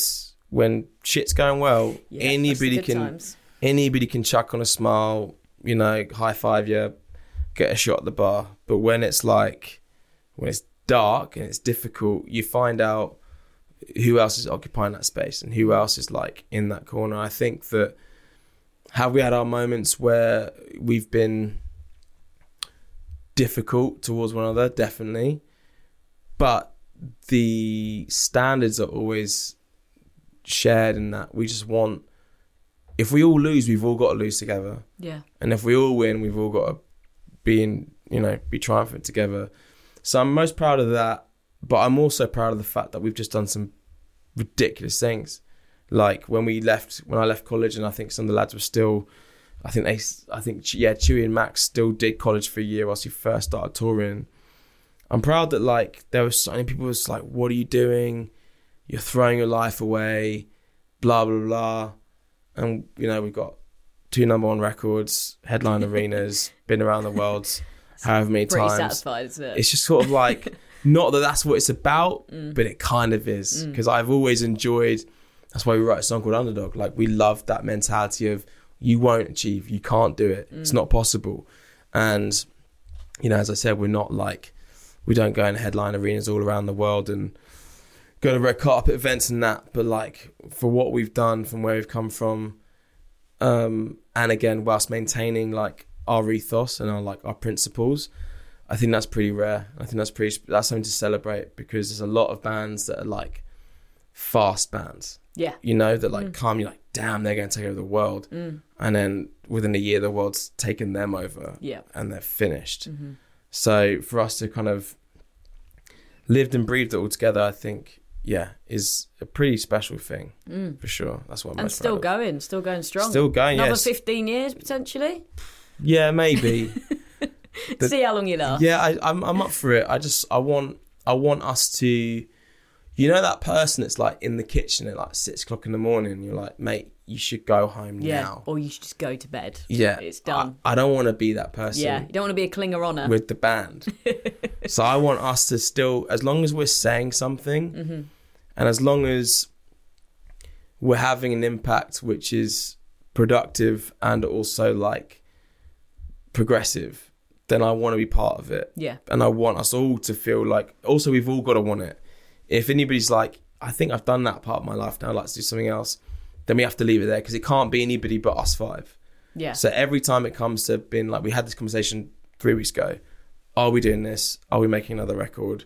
when shit's going well. Yeah, anybody can times. anybody can chuck on a smile, you know, high five you, get a shot at the bar. But when it's like, when it's dark and it's difficult, you find out who else is occupying that space and who else is like in that corner. I think that have we had our moments where we've been difficult towards one another? Definitely. But the standards are always shared in that we just want if we all lose, we've all got to lose together. Yeah, And if we all win, we've all got to be in, you know, be triumphant together. So I'm most proud of that, but I'm also proud of the fact that we've just done some ridiculous things. Like when we left, when I left college, and I think some of the lads were still I think they, I think yeah, Chewy and Max still did college for a year whilst we first started touring. I'm proud that like there were so many people was like, "What are you doing? You're throwing your life away." Blah blah blah, and you know we've got two number one records, headline [LAUGHS] arenas, been around the world however many Pretty times. satisfied, isn't it? It's just sort of like [LAUGHS] not that that's what it's about, mm. but it kind of is mm. because I've always enjoyed. That's why we write a song called Underdog. Like we love that mentality of you won't achieve, you can't do it, it's not possible, and you know, as I said, we're not like we don't go in headline arenas all around the world and go to red carpet events and that, but like for what we've done, from where we've come from, um, and again, whilst maintaining like our ethos and our like our principles, I think that's pretty rare. I think that's pretty that's something to celebrate because there's a lot of bands that are like fast bands, yeah. you know, that like mm. come, you're like, damn, they're going to take over the world, mm. and then within a year, the world's taken them over, Yeah. and they're finished. Mm-hmm. So for us to kind of lived and breathed it all together, I think, yeah, is a pretty special thing mm. for sure. That's what I'm And still proud of. going, still going strong. Still going, Another yes. 15 years potentially. Yeah, maybe. [LAUGHS] The- See how long you last. yeah, I, I'm I'm up for it. I just I want I want us to, you know, that person that's like in the kitchen at like six o'clock in the morning. And you're like, mate, you should go home Yeah. now. Or you should just go to bed. Yeah, It's done. I, I don't want to be that person. yeah. You don't want to be a clinger honor. with the band. [LAUGHS] so I want us to still, as long as we're saying something, Mm-hmm. and as long as we're having an impact which is productive and also like progressive, then I want to be part of it. Yeah. And I want us all to feel like. Also, we've all got to want it. If anybody's like, I think I've done that part of my life now, I'd like to do something else, then we have to leave it there because it can't be anybody but us five. Yeah. So every time it comes to being like, we had this conversation three weeks ago. Are we doing this? Are we making another record?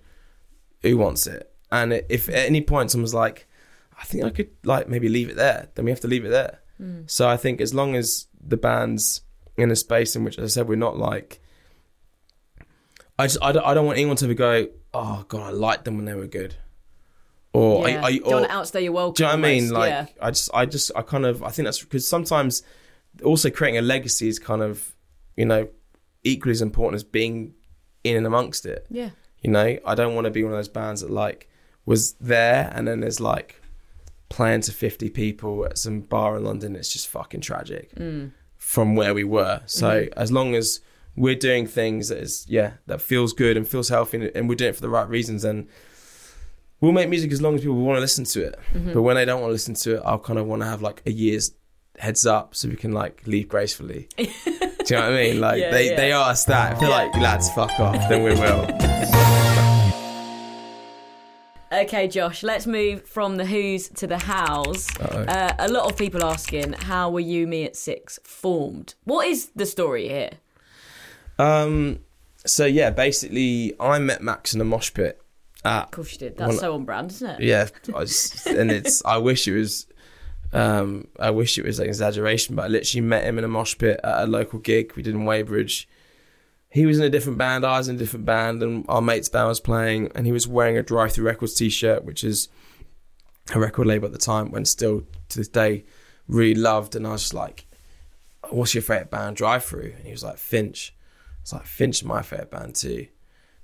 Who wants it? And if at any point someone's like, I think I could like maybe leave it there, then we have to leave it there. Mm. So I think as long as the band's in a space in which, as I said, we're not like, I just I don't, I don't want anyone to ever go, oh god, I liked them when they were good, or yeah. I, I, or, want to outstay your welcome. do you know what I mean? Like, yeah. I just, I just, I kind of, I think that's because sometimes also creating a legacy is kind of, you know, equally as important as being in and amongst it. Yeah. You know, I don't want to be one of those bands that like was there and then there's like playing to 50 people at some bar in London. It's just fucking tragic Mm. from where we were. So Mm-hmm. as long as we're doing things that is, yeah, that feels good and feels healthy and, and we're doing it for the right reasons, then we'll make music as long as people want to listen to it. Mm-hmm. But when they don't want to listen to it, I'll kind of want to have like a year's heads up so we can like leave gracefully. [LAUGHS] Do you know what I mean? Like Yeah, they, yeah. they are a stat. If they're like, lads, fuck off, then we will. [LAUGHS] Okay, Josh, let's move from the who's to the hows. Uh, a lot of people asking, how were you, me at six formed? What is the story here? Um, so yeah, basically, I met Max in a mosh pit. At, Of course you did. That's Well, so on brand, isn't it? yeah, and it's. I wish it was. Um, I wish it was like exaggeration, but I literally met him in a mosh pit at a local gig we did in Weybridge. He was in a different band, I was in a different band, and our mate's band was playing, and he was wearing a Drive Through Records t-shirt, which is a record label at the time, when still to this day really loved. And I was just like, "What's your favorite band, Drive Through?" And he was like, "Finch." I was like, "Finch my favorite band too."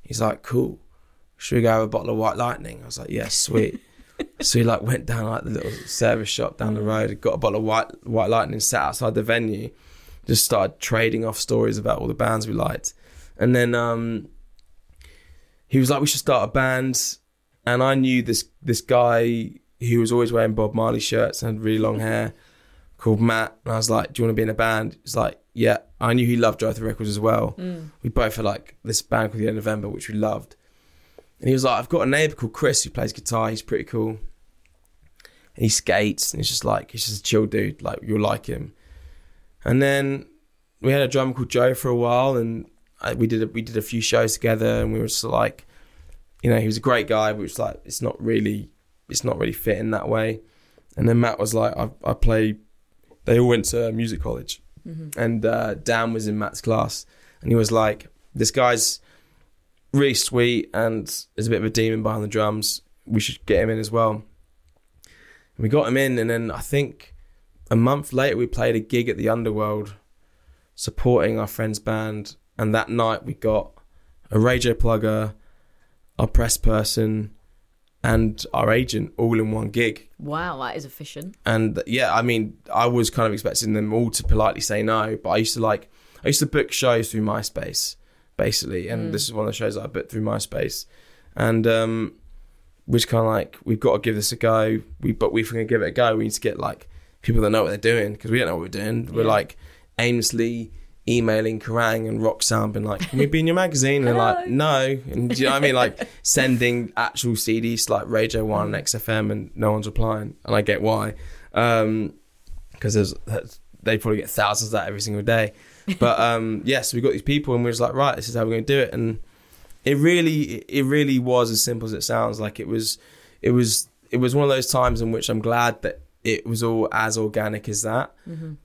He's like, "Cool." Should we go have a bottle of White Lightning? I was like, "Yeah, sweet." [LAUGHS] so he like went down like the little service shop down the road, got a bottle of White White Lightning, sat outside the venue, just started trading off stories about all the bands we liked, and then um, he was like, "We should start a band," and I knew this this guy who was always wearing Bob Marley shirts and had really long hair, called Matt, and I was like, "Do you want to be in a band?" He's like, "Yeah." I knew he loved Drive Through Records as well. We both had like this band called The Early November, which we loved. And he was like, I've got a neighbour called Chris who plays guitar. He's pretty cool. And he skates. And he's just like, he's just a chill dude. Like, you'll like him. And then we had a drummer called Joe for a while. And I, we did a, we did a few shows together. And we were just like, you know, he was a great guy. But like, it's not really, it's not really fitting that way. And then Matt was like, I, I play, they all went to music college. And uh, Dan was in Matt's class. And he was like, this guy's really sweet and is a bit of a demon behind the drums. We should get him in as well. And we got him in, and then I think a month later we played a gig at the Underworld supporting our friend's band. And that night we got a radio plugger, our press person, and our agent all in one gig. Wow, that is efficient. And yeah, I mean, I was kind of expecting them all to politely say no, but I used to like, I used to book shows through MySpace, basically, and mm. this is one of the shows that I booked through MySpace, and um, we're just kind of like, we've got to give this a go. We, but if we're gonna give it a go, we need to get like people that know what they're doing because we don't know what we're doing. We're like aimlessly emailing Kerrang and Rock Sound, being like, "Can we be in your magazine?" And they're like, "No," and do you know what I mean? Like [LAUGHS] sending actual CDs to, like Radio One, mm. and XFM, and no one's replying, and I get why, um, because there's that's- they probably get thousands of that every single day. But um, yes, yeah, so we got these people, and we're just like, right, this is how we're going to do it, and it really, it really was as simple as it sounds. Like it was, it was, it was one of those times in which I'm glad that it was all as organic as that,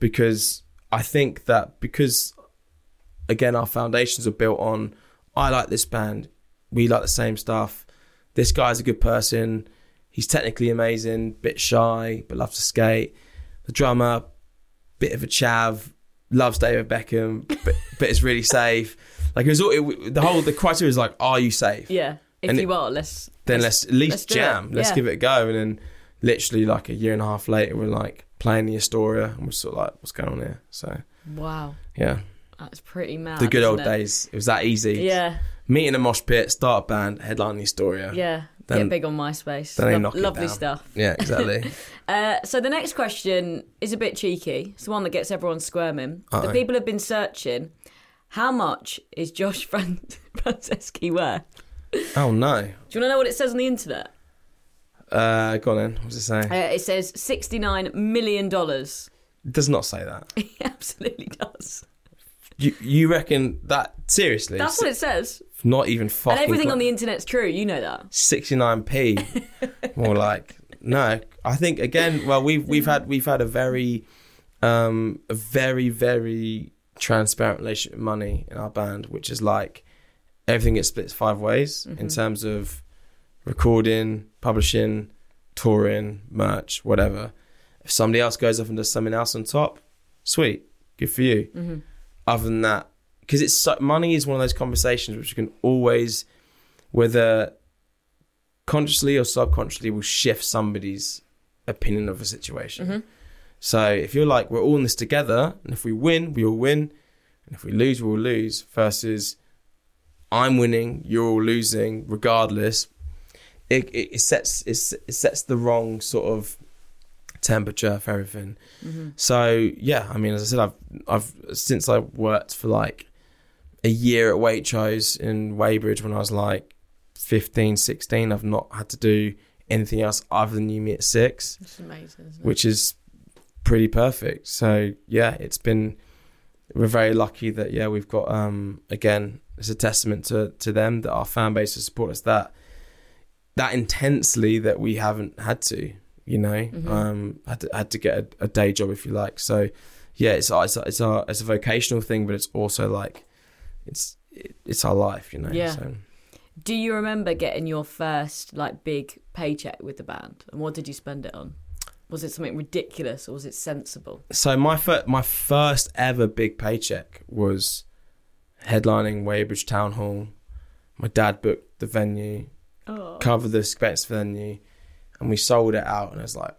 because I think that because again our foundations are built on I like this band, we like the same stuff. This guy's a good person. He's technically amazing, bit shy, but loves to skate. The drummer, bit of a chav, loves David Beckham, but, but is really safe. Like it was all it, the whole the criteria is like, are you safe? Yeah. If And you it- are, let's. Then let's, at least let's jam. Let's Yeah. give it a go. And then literally like a year and a half later, we're like playing the Astoria, and we're sort of like, what's going on here? So Wow. yeah, That's pretty mad. the good old it? days. It was that easy. Yeah. Meet in a mosh pit, start a band, headline the Astoria. Yeah. Then- Get big on MySpace. then Lo- lovely stuff. Yeah, exactly. [LAUGHS] Uh, so the next question is a bit cheeky. It's the one that gets everyone squirming. The Uh-oh. people have been searching. How much is Josh [LAUGHS] Fran- Franceschi worth? oh no. Do you want to know what it says on the internet? Uh, go on then. What does it say? Uh, it says sixty-nine million dollars. It does not say that. [LAUGHS] It absolutely does. You you reckon that seriously? That's what it says. Not even fucking. And everything on the internet's true. You know that. 69p. [LAUGHS] More like no. I think again. Well, we've we've had we've had a very, um, a very very transparent relationship with money in our band, which is like everything gets split five ways in terms of recording, publishing, touring, merch, whatever. If somebody else goes off and does something else on top, sweet, good for you. Other than that, because it's so, money is one of those conversations which you can always, whether consciously or subconsciously, will shift somebody's opinion of a situation. Mm-hmm. So if you're like, we're all in this together, and if we win, we all win, and if we lose, we will lose, versus I'm winning, you're all losing, regardless. It, it, it sets it, it sets the wrong sort of temperature for everything. So yeah, I mean, as I said, I've I've since I worked for like a year at Waitrose in Weybridge when I was like 15, 16, I've not had to do anything else other than You Me at Six amazing. Isn't it? which is pretty perfect. So yeah, it's been we're very lucky that yeah we've got um again it's a testament to to them that our fan base has supported us that that intensely that we haven't had to you know um had to, had to get a, a day job if you like so yeah it's it's it's a it's a vocational thing but it's also like it's it's our life you know Yeah. so. Do you remember getting your first like big paycheck with the band, and what did you spend it on? Was it something ridiculous or was it sensible? so my fir- my first ever big paycheck was headlining Weybridge Town Hall. My dad booked the venue, Oh, covered the expense venue, and we sold it out. And there's like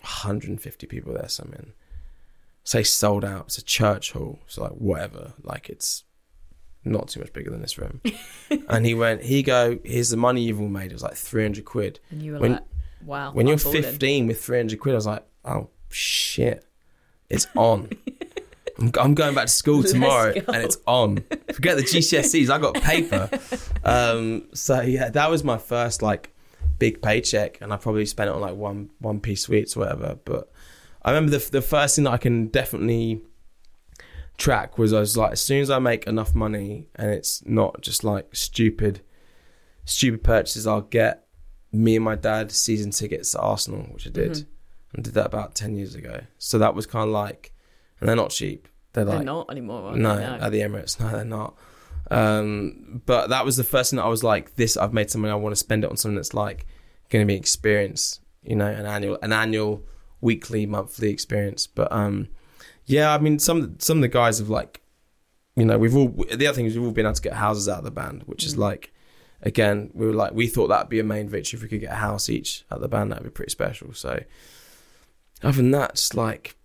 150 people there. Something say sold out. It's a church hall, so like whatever. Like it's not too much bigger than this room. [LAUGHS] and he went, "Here you go. Here's the money you've all made." It was like 300 quid. and you were when- like, "Wow!" When I'm you're balling. 15 with 300 quid, I was like, oh shit, it's on. [LAUGHS] I'm, I'm going back to school tomorrow go. and it's on. Forget the GCSEs, I got paper. [LAUGHS] Um, so yeah, that was my first like big paycheck, and I probably spent it on like one one piece sweets or whatever. But I remember the the first thing that I can definitely track was I was like, as soon as I make enough money and it's not just like stupid, stupid purchases, I'll get me and my dad season tickets to Arsenal, which I did, Mm-hmm. and did that about ten years ago. So that was kind of like, and they're not cheap. They're They're like not anymore. No, at the Emirates, no, they're not. Um, but that was the first thing that I was like, this. I've made something. I want to spend it on something that's like going to be experience. You know, an annual, an annual, weekly, monthly experience. But um, Yeah, I mean some some of the guys have like, you know, we've all the other thing is we've all been able to get houses out of the band, which Mm. is like, again, we were like we thought that'd be a main victory if we could get a house each at the band, that'd be pretty special. So, other than that, just like,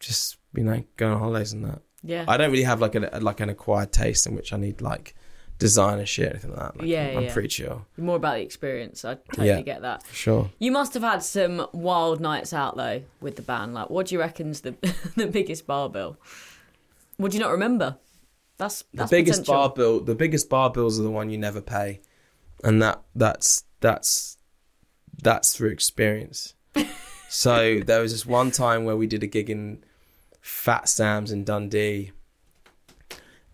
just you know, going on holidays and that. Yeah. I don't really have like an like an acquired taste in which I need like designer shit or anything like that. Like, Yeah, I'm, I'm yeah. pretty chill More about the experience. I totally Yeah. get that. for sure. You must have had some wild nights out though with the band. Like, what do you reckon's the [LAUGHS] the biggest bar bill? What do you not remember? That's, The biggest potential. bar bill, the biggest bar bills are the one you never pay, and that that's that's that's through experience. [LAUGHS] so there was this one time where we did a gig in Fat Sam's in Dundee,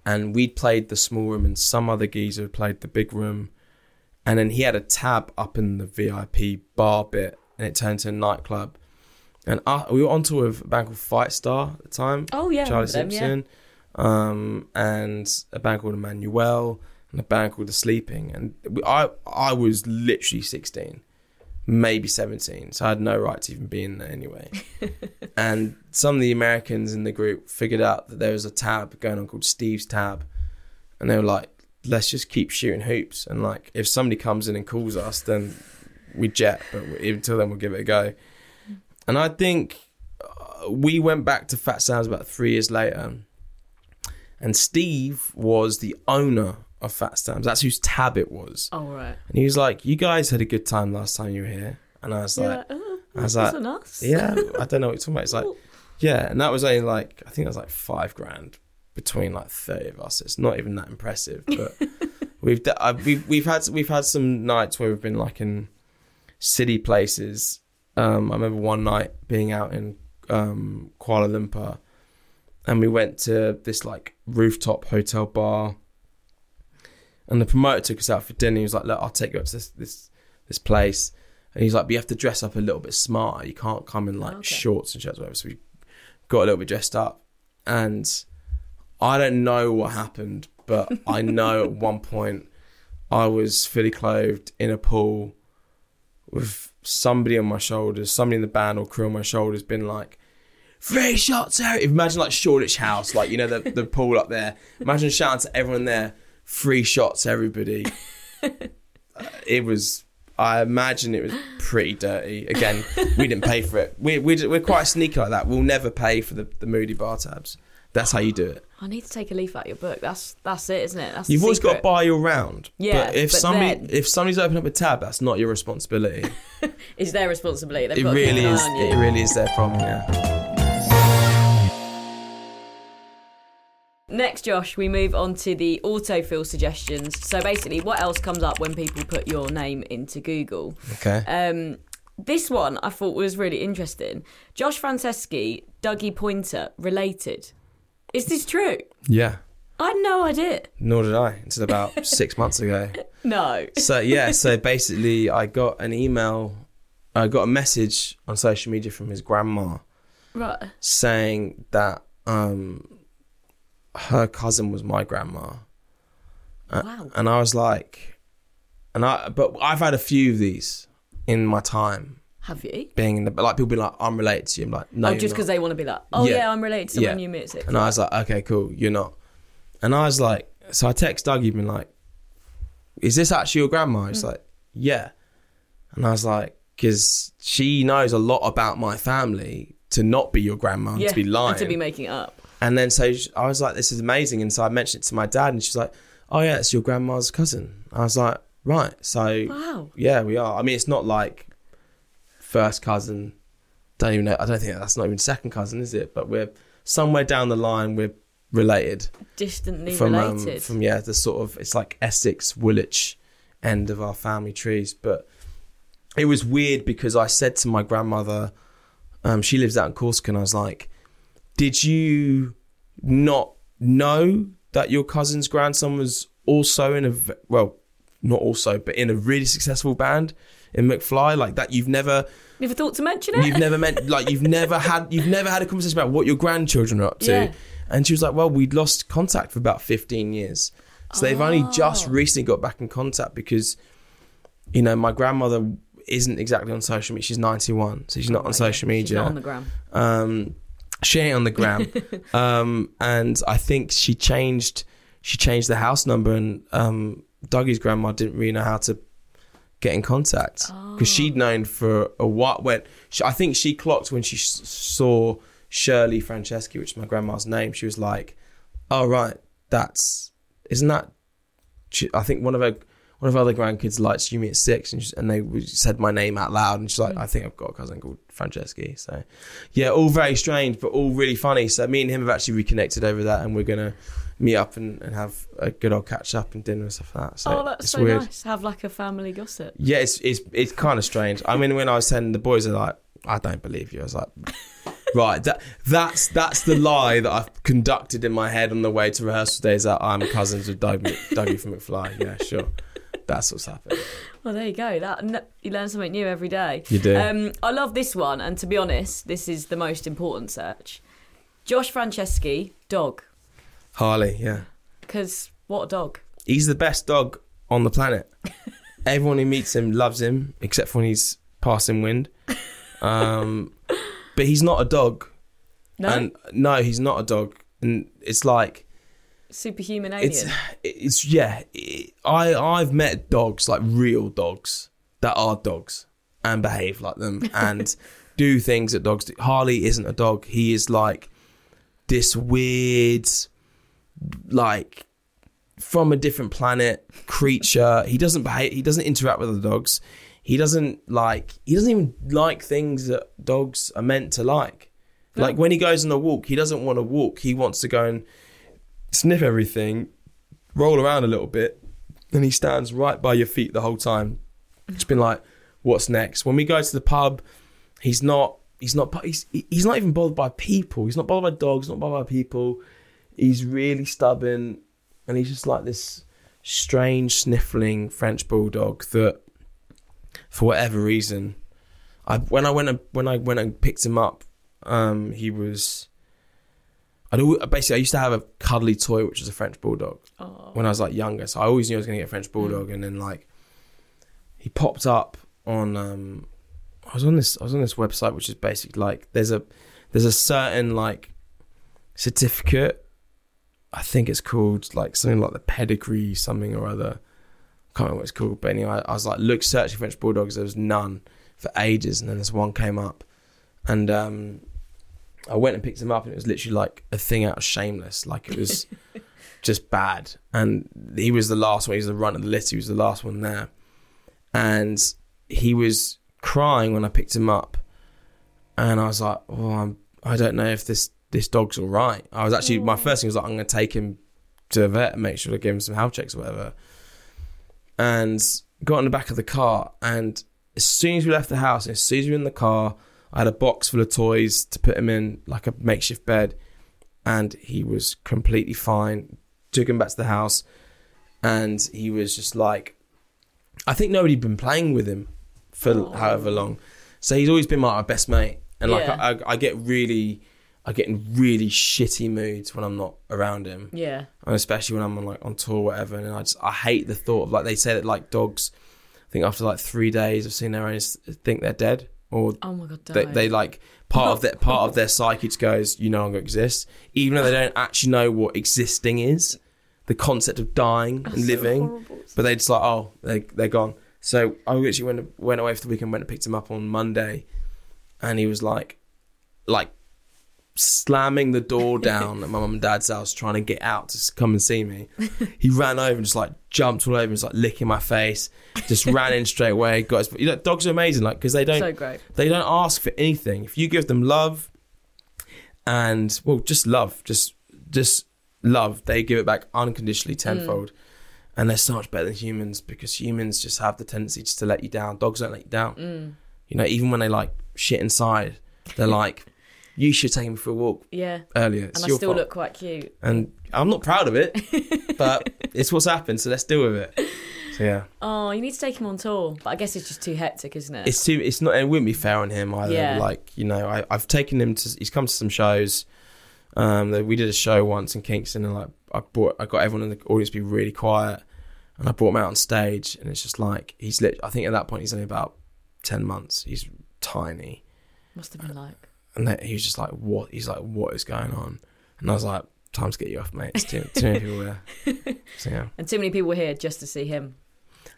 and we'd played the small room, and some other geezer had played the big room, and then he had a tab up in the VIP bar bit, and it turned to a nightclub. And uh, we were on tour with a band called Fightstar at the time. Oh yeah, Charlie them, yeah. Simpson, um, and a band called Emanuel, and a band called The Sleeping. And we, I I was literally sixteen, maybe seventeen, so I had no right to even be in there anyway. [LAUGHS] and some of the Americans in the group figured out that there was a tab going on called Steve's Tab, and they were like, "Let's just keep shooting hoops, and like if somebody comes in and calls us, then we jet, but until then we'll give it a go." And I think uh, we went back to Fat Sam's about three years later, and Steve was the owner of Fat Sam's. That's whose tab it was. Oh right. And he was like, "You guys had a good time last time you were here," and I was You're like, like, oh, I was like, us. "Yeah, I don't know what you're talking about." It's like, [LAUGHS] "Yeah," and that was only like I think that was like five grand between like thirty of us. It's not even that impressive, but [LAUGHS] we've d- uh, we've we've had we've had some nights where we've been like in city places. Um, I remember one night being out in um, Kuala Lumpur, and we went to this like rooftop hotel bar, and the promoter took us out for dinner. He was like, "Look, I'll take you up to this this this place," and he's like, "But you have to dress up a little bit smarter. You can't come in like Okay. shorts and shirts, or whatever." So we got a little bit dressed up, and I don't know what happened, but I know at one point I was fully clothed in a pool with somebody on my shoulders, somebody in the band or crew on my shoulders, been like, three shots, Harry. Imagine like Shoreditch House, like, you know, the, the pool up there. Imagine shouting to everyone there, three shots, everybody. [LAUGHS] Uh, it was, I imagine it was pretty dirty. Again, we didn't pay for it. We, we, we're quite sneaky like that. We'll never pay for the, the moody bar tabs. That's how you do it. I need to take a leaf out of your book. That's that's it, isn't it? That's You've always got to buy your round. Yeah, but if but somebody then- if somebody's opened up a tab, that's not your responsibility. [LAUGHS] It's their responsibility. They've it really is. It really is their problem. Yeah. Next, Josh, we move on to the autofill suggestions. So basically, what else comes up when people put your name into Google? Okay. Um, this one I thought was really interesting. Josh Franceschi, Dougie Poynter, related. Is this true? yeah. I had no idea. Nor did I until about [LAUGHS] six months ago. No. So yeah. So basically, I got an email. I got a message on social media from his grandma Right. saying that um, her cousin was my grandma. Uh, Wow. And I was like, and I, but I've had a few of these in my time Have you? being in the, like people be like, I'm related to you. I'm like, no, oh, just because they want to be like, oh yeah, Yeah. I'm related to someone Yeah. you music. And I was like, okay, cool, you're not. And I was like, so I text Dougie, been like, is this actually your grandma? He's like, yeah. And I was like, because she knows a lot about my family to not be your grandma yeah, to be lying. to be making it up. And then so I was like, this is amazing. And so I mentioned it to my dad, and she's like, oh yeah, it's your grandma's cousin. I was like, right. So Wow. yeah, we are. I mean, it's not like first cousin. Don't even know. I don't think that's not even second cousin, is it? But we're somewhere down the line. We're related Distantly from um, related. from yeah the sort of it's like Essex Woolwich end of our family trees. But it was weird because I said to my grandmother, um, she lives out in Corsica, and I was like, "Did you not know that your cousin's grandson was also in a well, not also, but in a really successful band in McFly? Like that? You've never." Never thought to mention it. You've never [LAUGHS] meant like you've never had you've never had a conversation about what your grandchildren are up to. Yeah. And she was like, "Well, we'd lost contact for about 15 years, so they've only Oh. just recently got back in contact because, you know, my grandmother isn't exactly on social media. She's 91, so she's not on social media. On the gram. Um, She ain't on the gram. [LAUGHS] um, and I think she changed she changed the house number, and um, Dougie's grandma didn't really know how to get in contact because she'd known for a while. When she, I think she clocked when she s- saw Shirley Franceschi, which is my grandma's name. She was like, "Oh right, that's isn't that?" She, I think one of her one of her other grandkids likes you me at six, and, she, and they said my name out loud, and she's like, "I think I've got a cousin called Franceschi." So, yeah, all very strange, but all really funny. So me and him have actually reconnected over that, and we're gonna meet up and, and have a good old catch up and dinner and stuff like that. So oh, that's it's so weird. nice. Have like a family gossip. Yeah, it's it's it's kind of strange. I mean, when I was saying the boys are like, I don't believe you. I was like, right, that that's that's the lie that I've conducted in my head on the way to rehearsal days. That I'm cousins with Doug, Dougie from McFly. Yeah, sure, that's what's happened. Well, there you go. That you learn something new every day. You do. Um, I love this one, and to be honest, this is the most important search. Josh Franceschi, dog. Harley, yeah, Because what a dog. he's the best dog on the planet. [LAUGHS] Everyone who meets him loves him, except for when he's passing wind. Um, but he's not a dog, No, and no, he's not a dog. And it's like superhuman alien. it's it's yeah it, i i've met dogs like real dogs that are dogs and behave like them [LAUGHS] and do things that dogs do. Harley isn't a dog. He is like this weird like from a different planet creature. He doesn't behave he doesn't interact with other dogs. He doesn't like he doesn't even like things that dogs are meant to like. Like when he goes on a walk he doesn't want to walk. He wants to go and sniff everything, roll around a little bit, and he stands right by your feet the whole time. It's been like, what's next? When we go to the pub, he's not. He's not. He's he's not even bothered by people. He's not bothered by dogs. Not bothered by people. He's really stubborn, and he's just like this strange sniffling French bulldog that, for whatever reason, I when I went and when I went and picked him up, um, he was. I'd always, basically I used to have a cuddly toy which was a French bulldog Oh. when I was like younger, so I always knew I was gonna get a French bulldog, and then like he popped up on um I was on this I was on this website which is basically like there's a there's a certain like certificate I think it's called like something like the pedigree something or other. I can't remember what it's called but anyway I was like look searching French bulldogs. There was none for ages and then this one came up. And um I went and picked him up and it was literally like a thing out of shameless like it was [LAUGHS] just bad. And he was the last one. He was the run of the list. He was the last one there, and he was crying when I picked him up. And I was like, "Oh, I'm. I don't know if this this dog's all right." I was actually my first thing was like, "I'm going to take him to a vet and make sure to give him some health checks or whatever." And got in the back of the car, and as soon as we left the house, as soon as we were in the car, I had a box full of toys to put him in, like a makeshift bed, and he was completely fine. Took him back to the house, and he was just like, I think nobody'd been playing with him for however long, so he's always been my best mate. And like, Yeah. I, I, I get really, I get in really shitty moods when I'm not around him Yeah. and especially when I'm on like on tour or whatever. And I just I hate the thought of like they say that like dogs, I think after like three days of seeing their owners, think they're dead or Oh my god, they, they like part of [LAUGHS] their part of their psyche just goes you no longer exist, even though they don't actually know what existing is, the concept of dying and so living. horrible. But they just like oh they they're gone. So I actually went went away for the weekend, went and picked him up on Monday, and he was like like slamming the door [LAUGHS] down at my mum and dad's house trying to get out to come and see me. He ran over and just like jumped all over and was like licking my face. Just ran in straight away. Got his, you know, dogs are amazing, like because they don't so great. they don't ask for anything. If you give them love and well, just love, just just love, they give it back unconditionally tenfold. Mm. And they're so much better than humans because humans just have the tendency just to let you down. Dogs don't let you down. Mm. You know, even when they like shit inside, they're [LAUGHS] like, "You should take me for a walk Yeah. earlier." It's And I still fault. look quite cute. And I'm not proud of it, [LAUGHS] but it's what's happened. So let's deal with it. So yeah. Oh, you need to take him on tour. But I guess it's just too hectic, isn't it? it's too it's not it wouldn't be fair on him either Yeah. like you know I, i've taken him to he's come to some shows um that we did a show once in kingston and like i brought i got everyone in the audience to be really quiet and i brought him out on stage and it's just like he's lit i think at that point he's only about 10 months he's tiny Must have been like. And he was just like, "What?" He's like, "What is going on?" And I was like, "Time to get you off, mate. It's too, too many people there." [LAUGHS] So yeah, And too many people were here just to see him.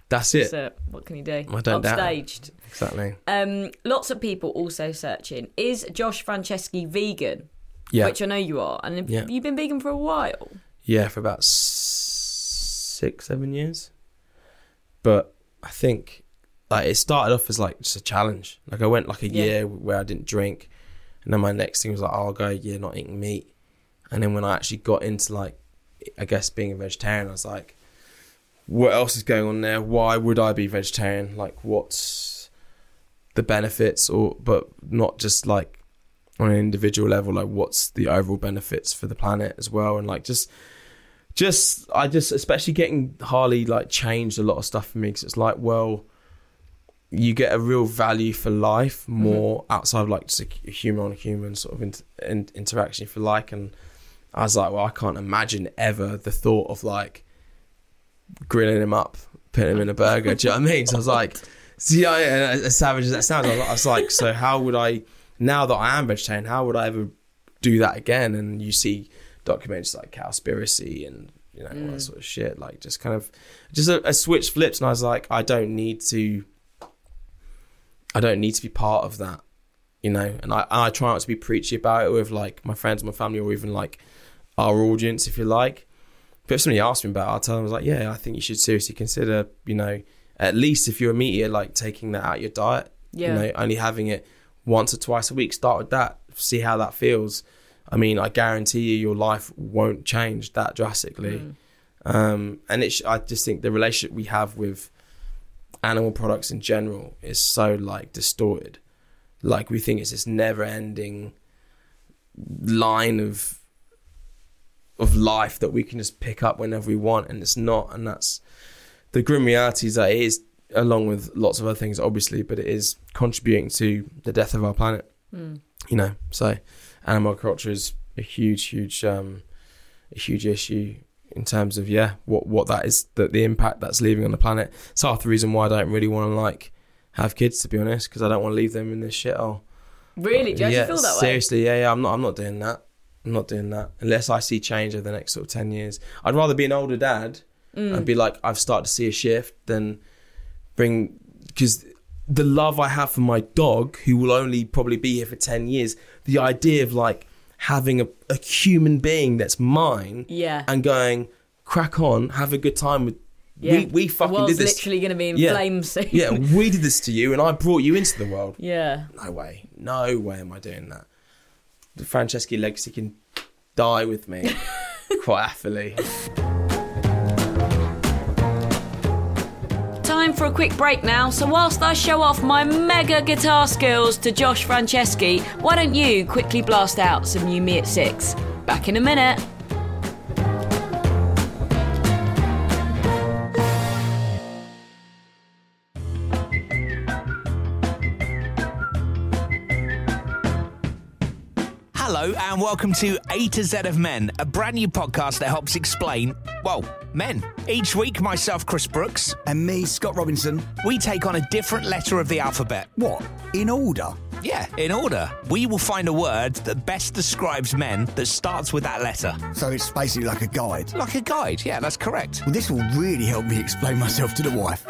that's it. So what can he do? I don't doubt. Upstaged. Exactly. Um, lots of people also searching. Is Josh Franceschi vegan? Yeah, Which I know you are. And have Yeah. you been vegan for a while? yeah, for about six, seven years. But I think like it started off as like just a challenge. Like I went like a Yeah. year where I didn't drink, and then my next thing was like, I'll go a year not eating meat. And then when I actually got into like, I guess being a vegetarian, I was like, what else is going on there? Why would I be vegetarian? Like, what's the benefits, or but not just like on an individual level, like what's the overall benefits for the planet as well, and like just just I just especially getting Harley like changed a lot of stuff for me because it's like well you get a real value for life mm-hmm. more outside of like just a human on human sort of inter- in- interaction if you like. And I was like well I can't imagine ever the thought of like grilling him up putting him in a burger. Do you know what I mean? So I was like see I, as savage as that sounds I was like- I was like so how would I now that I am vegetarian how would I ever do that again? And you see documentaries like Cowspiracy and you know all that mm. sort of shit. Like just kind of just a, a switch flipped, and I was like, I don't need to. I don't need to be part of that, you know. And I and I try not to be preachy about it with like my friends, my family, or even like our audience, if you like. But if somebody asks me about it, I'll tell them I was like, yeah, I think you should seriously consider, you know, at least if you're a meat eater, like taking that out of your diet. Yeah. You know, only having it once or twice a week. Start with that. See how that feels. I mean, I guarantee you, your life won't change that drastically. Um, and it's, I just think the relationship we have with animal products in general is so like distorted. Like we think it's this never-ending line of of life that we can just pick up whenever we want, and it's not. And that's the grim reality is that it is, along with lots of other things, obviously, but it is contributing to the death of our planet. You know, so animal culture is a huge, huge, um, a huge issue in terms of yeah, what what that is, the the impact that's leaving on the planet. It's half the reason why I don't really want to like have kids, to be honest, because I don't want to leave them in this shithole. Really? Do you yeah, feel that way? seriously, yeah, yeah. I'm not. I'm not doing that. I'm not doing that unless I see change over the next sort of ten years. I'd rather be an older dad Mm. and be like, I've started to see a shift than bring because the love I have for my dog, who will only probably be here for ten years. The idea of like having a, a human being that's mine, Yeah. and going crack on, have a good time with. Yeah. We we fucking did this. literally going to be in Yeah. flames soon. yeah, we did this to you, and I brought you into the world. yeah. No way. No way am I doing that. The Franceschi legacy can die with me [LAUGHS] quite happily. Time for a quick break now. So, whilst I show off my mega guitar skills to Josh Franceschi, why don't you quickly blast out some You Me at Six? Back in a minute. Hello and welcome to A to Z of Men, a brand new podcast that helps explain, well, men. Each week, myself, Chris Brooks, And me, Scott Robinson. we take on a different letter of the alphabet. What? In order? Yeah, in order. We will find a word that best describes men that starts with that letter. So it's basically like a guide. Like a guide, yeah, that's correct. Well, this will really help me explain myself to the wife.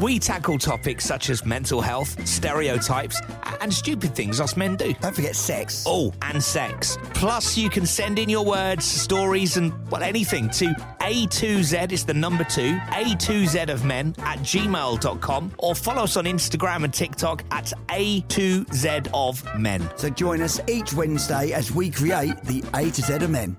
We tackle topics such as mental health, stereotypes, and stupid things us men do. Don't forget sex. Oh, and sex. Plus, you can send in your words, stories, and, well, anything to A2Z is the number two, A2Z of men at gmail.com, or follow us on Instagram and TikTok at A2Z of men. So join us each Wednesday as we create the A to Z of men.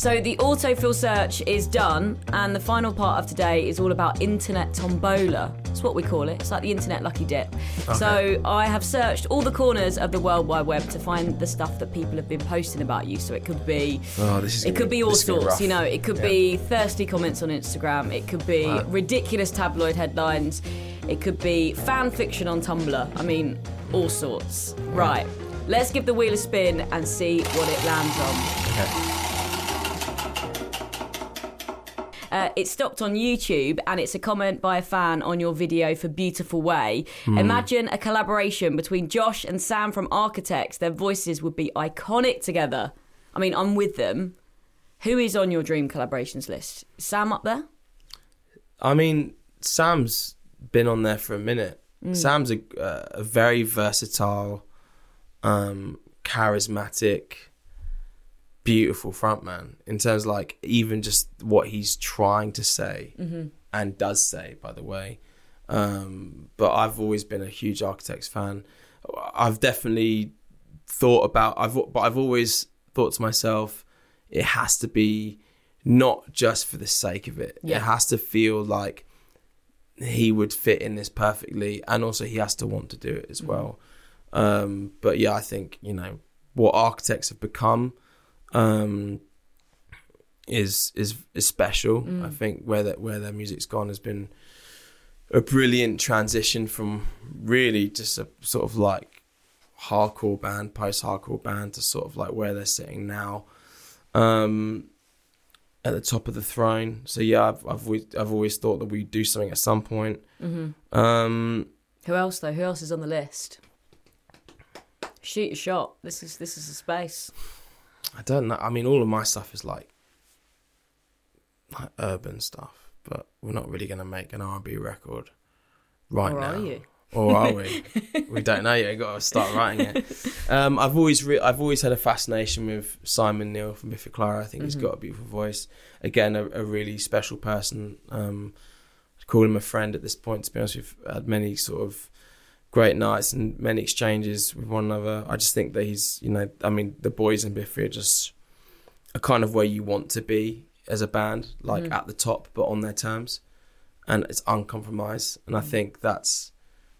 So the autofill search is done, and the final part of today is all about internet tombola. That's what we call it. It's like the internet lucky dip. So I have searched all the corners of the World Wide Web to find the stuff that people have been posting about you. So it could be, Oh, this is it could be- be all this is gonna be sorts. You know, it could Yeah. be thirsty comments on Instagram. It could be ridiculous tabloid headlines. It could be fan fiction on Tumblr. I mean, all sorts. Right. Let's give the wheel a spin and see what it lands on. Uh, it stopped on YouTube and it's a comment by a fan on your video for Beautiful Way. Imagine a collaboration between Josh and Sam from Architects. Their voices would be iconic together. I mean, I'm with them. Who is on your dream collaborations list? Sam up there? I mean, Sam's been on there for a minute. Sam's a, uh, a very versatile, um, charismatic, beautiful frontman in terms of like even just what he's trying to say and does say, by the way. Um, but I've always been a huge Architects fan. I've definitely thought about I've but I've always thought to myself, it has to be not just for the sake of it. Yeah. It has to feel like he would fit in this perfectly, and also he has to want to do it as well. Um, but yeah, I think you know what architects have become um, is is is special. I think where that where their music's gone has been a brilliant transition from really just a sort of like hardcore band, post hardcore band to sort of like where they're sitting now. Um, at the top of the throne. So yeah, I've I've always, I've always thought that we'd do something at some point. Um, Who else though? Who else is on the list? Shoot your shot. This is this is a space. I don't know. I mean, all of my stuff is like, like urban stuff, but we're not really going to make an R&B record right Or now. are you? Or are we? [LAUGHS] we don't know yet. Got to start writing it. Um, I've always re- I've always had a fascination with Simon Neil from Biffy Clyro. I think he's got a beautiful voice. Again, a, a really special person. Um, I'd call him a friend at this point. To be honest, we've had many sort of great nights and many exchanges with one another. I just think that he's, you know, I mean, the boys in Biffy are just a kind of where you want to be as a band, like mm. at the top, but on their terms, and it's uncompromised. And I mm. think that's,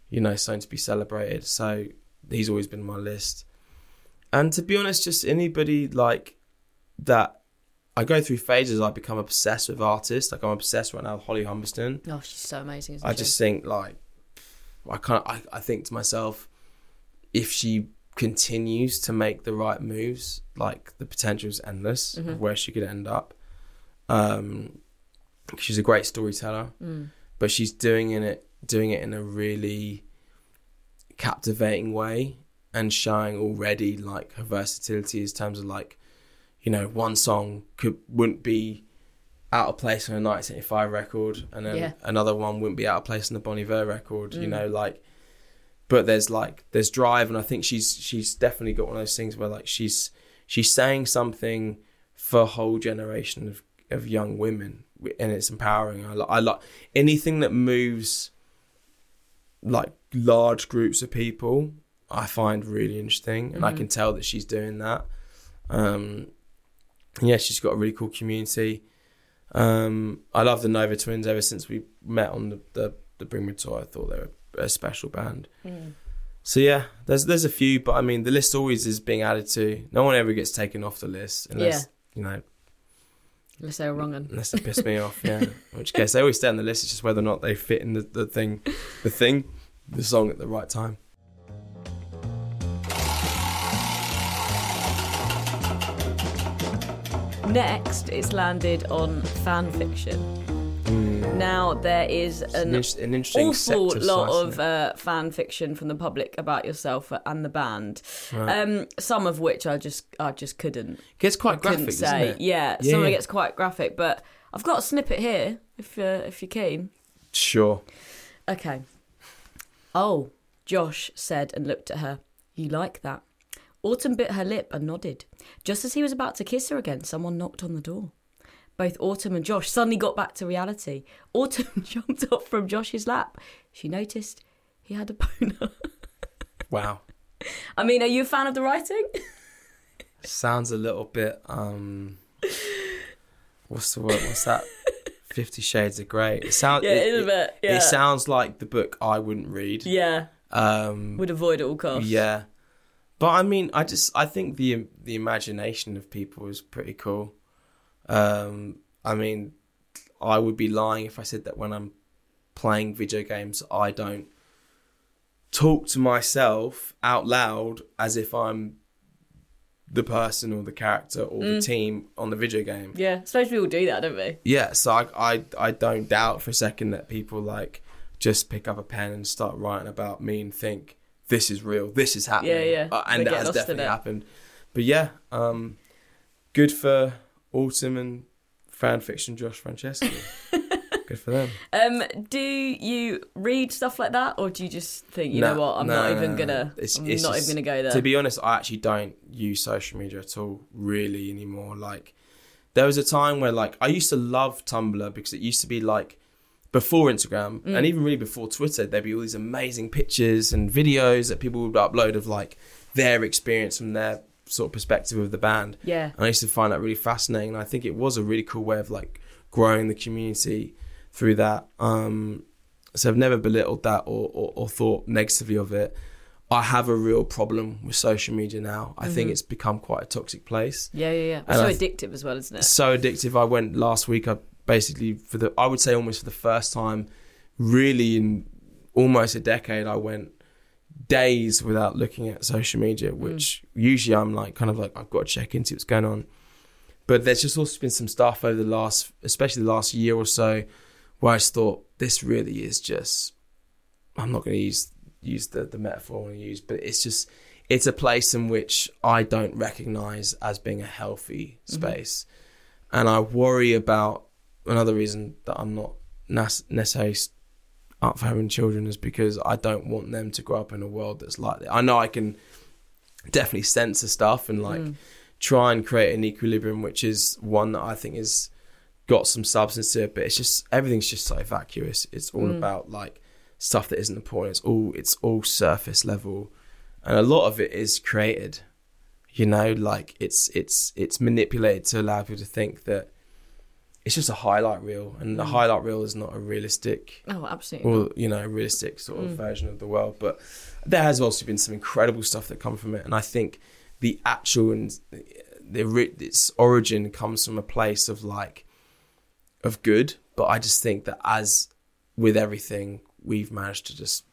you know, something to be celebrated. So he's always been on my list. And to be honest, just anybody like that. I go through phases. I become obsessed with artists. Like I'm obsessed right now with Holly Humberstone. Oh, she's so amazing. I she? just think like I can't. I, I think to myself, if she continues to make the right moves, like the potential is endless of where she could end up. Um, she's a great storyteller, but she's doing in it, doing it in a really captivating way and showing already like her versatility in terms of like, you know, one song could wouldn't be out of place on a 1975 record, and then Yeah. another one wouldn't be out of place on the Bon Iver record. You know, like, but there's like there's drive, and I think she's she's definitely got one of those things where like she's she's saying something for a whole generation of of young women, and it's empowering. I, li- I like anything that moves like large groups of people. I find really interesting, and I can tell that she's doing that. Um, yeah, she's got a really cool community. Um, I love the Nova Twins ever since we met on the the, the Bring Me tour. I thought they were a special band. So yeah, there's there's a few, but I mean the list always is being added to. No one ever gets taken off the list unless you know Unless they're wrong. un. unless they piss me off. [LAUGHS] Yeah, in which case they always stay on the list. It's just whether or not they fit in the, the thing, the thing, the song at the right time. Next, it's landed on fan fiction. Now there is an an, awful lot of uh, fan fiction from the public about yourself and the band. Um, some of which I just I just couldn't gets quite couldn't graphic, say. it? Yeah, Yeah, some of it gets quite graphic, but I've got a snippet here if uh, if you're keen. Sure. Okay. Oh, Josh said and looked at her. You like that? Autumn bit her lip and nodded. Just as he was about to kiss her again, someone knocked on the door. Both Autumn and Josh suddenly got back to reality. Autumn [LAUGHS] jumped off from Josh's lap. She noticed he had a boner. [LAUGHS] Wow. I mean, are you a fan of the writing? Sounds a little bit um what's the word? What's that? [LAUGHS] Fifty Shades of Grey. It sounds Yeah, it, a bit, it sounds like the book I wouldn't read. yeah, Um would avoid at all costs. yeah. But I mean, I just I think the the imagination of people is pretty cool. Um I mean, I would be lying if I said that when I'm playing video games I don't talk to myself out loud as if I'm the person or the character or the team on the video game. Yeah, suppose we all do that, don't we? Yeah, so I, I I don't doubt for a second that people like just pick up a pen and start writing about me and think this is real, this is happening. Yeah, yeah. Uh, They and that has definitely happened. But yeah, um, good for Autumn and fan fiction Josh Franceschi. [LAUGHS] good for them. Um, do you read stuff like that, or do you just think, you know what, I'm no, not even gonna, It's- I'm it's not just- even gonna go there. To be honest, I actually don't use social media at all, really anymore. Like, there was a time where like I used to love Tumblr because it used to be like before Instagram Mm. and even really before Twitter, there'd be all these amazing pictures and videos that people would upload of like their experience from their sort of perspective of the band. Yeah. And I used to find that really fascinating. And I think it was a really cool way of like growing the community through that. Um, so I've never belittled that or, or, or thought negatively of it. I have a real problem with social media now. I think it's become quite a toxic place. yeah, yeah, yeah. And so th- addictive as well, isn't it? So addictive. I went last week. I basically for the I would say almost for the first time, really in almost a decade, I went days without looking at social media. Mm. Which usually I'm like kind of like I've got to check into what's going on. But there's just also been some stuff over the last, especially the last year or so, where I just thought this really is just. I'm not going to use use the the metaphor I want to use, but it's just it's a place in which I don't recognize as being a healthy mm-hmm. space, and I worry about another reason that I'm not necessarily up for having children is because I don't want them to grow up in a world that's like that. I know I can definitely censor stuff and like mm. try and create an equilibrium, which is one that I think is got some substance to it, but it's just everything's just so vacuous. It's all mm. about like stuff that isn't important. It's all it's all surface level, and a lot of it is created. You know, like it's it's it's manipulated to allow people to think that it's just a highlight reel, and the mm. highlight reel is not a realistic Oh, absolutely. or you know, realistic sort of mm. version of the world. But there has also been some incredible stuff that come from it, and I think the actual and the its origin comes from a place of like of good. But I just think that as with everything, we've managed to just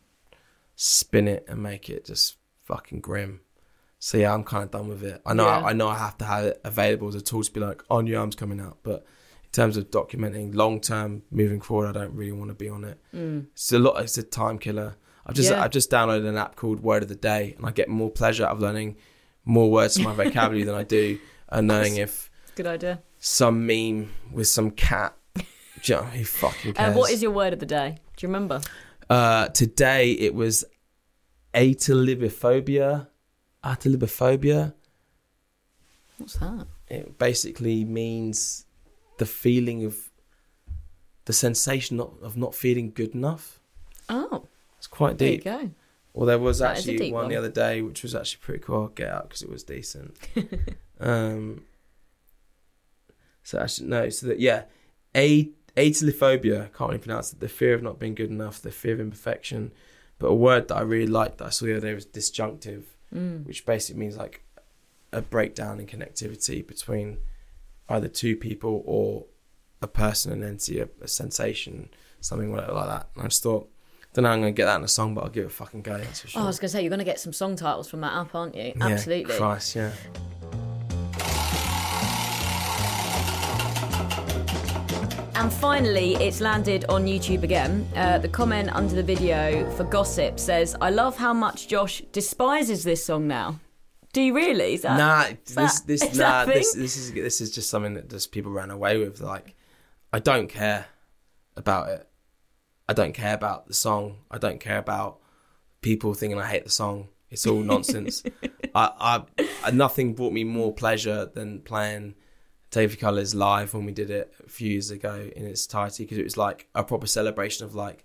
spin it and make it just fucking grim. So yeah, I'm kind of done with it. I know, Yeah. I know, I have to have it available as a tool to be like, "Oh, new album's coming out," but terms of documenting long term, moving forward, I don't really want to be on it. It's a lot. It's a time killer. I've just Yeah. I've just downloaded an app called Word of the Day, and I get more pleasure out of learning more words from my vocabulary than I do and knowing if Good idea. some meme with some cat. You know, who fucking Uh, cares? what is your word of the day? Do you remember? Uh, today it was atalibophobia. Atalibophobia. What's that? It basically means the feeling of the sensation of, of not feeling good enough. Oh, It's quite deep. there you go. Well, there was That actually deep one, the other day, which was actually pretty cool. I'll get out because it was decent. [LAUGHS] um, so actually, no. So that yeah, a atelophobia. Can't really pronounce it. The fear of not being good enough. The fear of imperfection. But a word that I really liked that I saw the other day was disjunctive, which basically means like a breakdown in connectivity between either two people or a person, an entity, a, a sensation, something like that. And I just thought, don't know, how I'm gonna get that in a song, but I'll give it a fucking go. Sure. Oh, I was going to say, you're going to get some song titles from that app, aren't you? Yeah, Absolutely. Christ, yeah. And finally, it's landed on YouTube again. Uh, the comment under the video for Gossip says, I love how much Josh despises this song now. Do you really? Is that, Nah, is this that- this is nah, this this is this is just something that just people ran away with. Like, I don't care about it. I don't care about the song. I don't care about people thinking I hate the song. It's all [LAUGHS] nonsense. I, I, I nothing brought me more pleasure than playing Take Off Your Colours live when we did it a few years ago in its entirety because it was like a proper celebration of like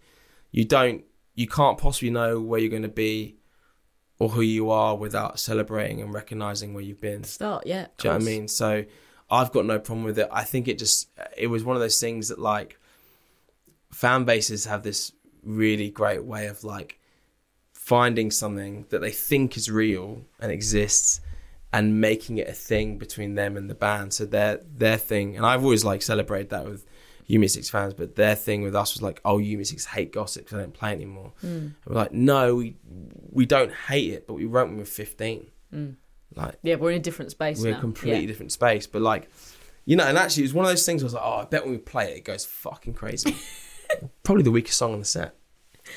you don't you can't possibly know where you're going to be or who you are without celebrating and recognizing where you've been. Start, yeah. Do you know what I mean? So I've got no problem with it. I think it just it was one of those things that like fan bases have this really great way of like finding something that they think is real and exists and making it a thing between them and the band. So their their thing and I've always like celebrated that with You Me at Six fans, but their thing with us was like, oh, You Me at Six hate gossip because they don't play anymore. Hmm. And we're like, no, we we don't hate it, but we wrote when we were fifteen. Hmm. Like Yeah, we're in a different space we're now. a completely Yeah. different space. But like, you know, and actually, it was one of those things. I was like, oh, I bet when we play it, it goes fucking crazy. [LAUGHS] Probably the weakest song on the set.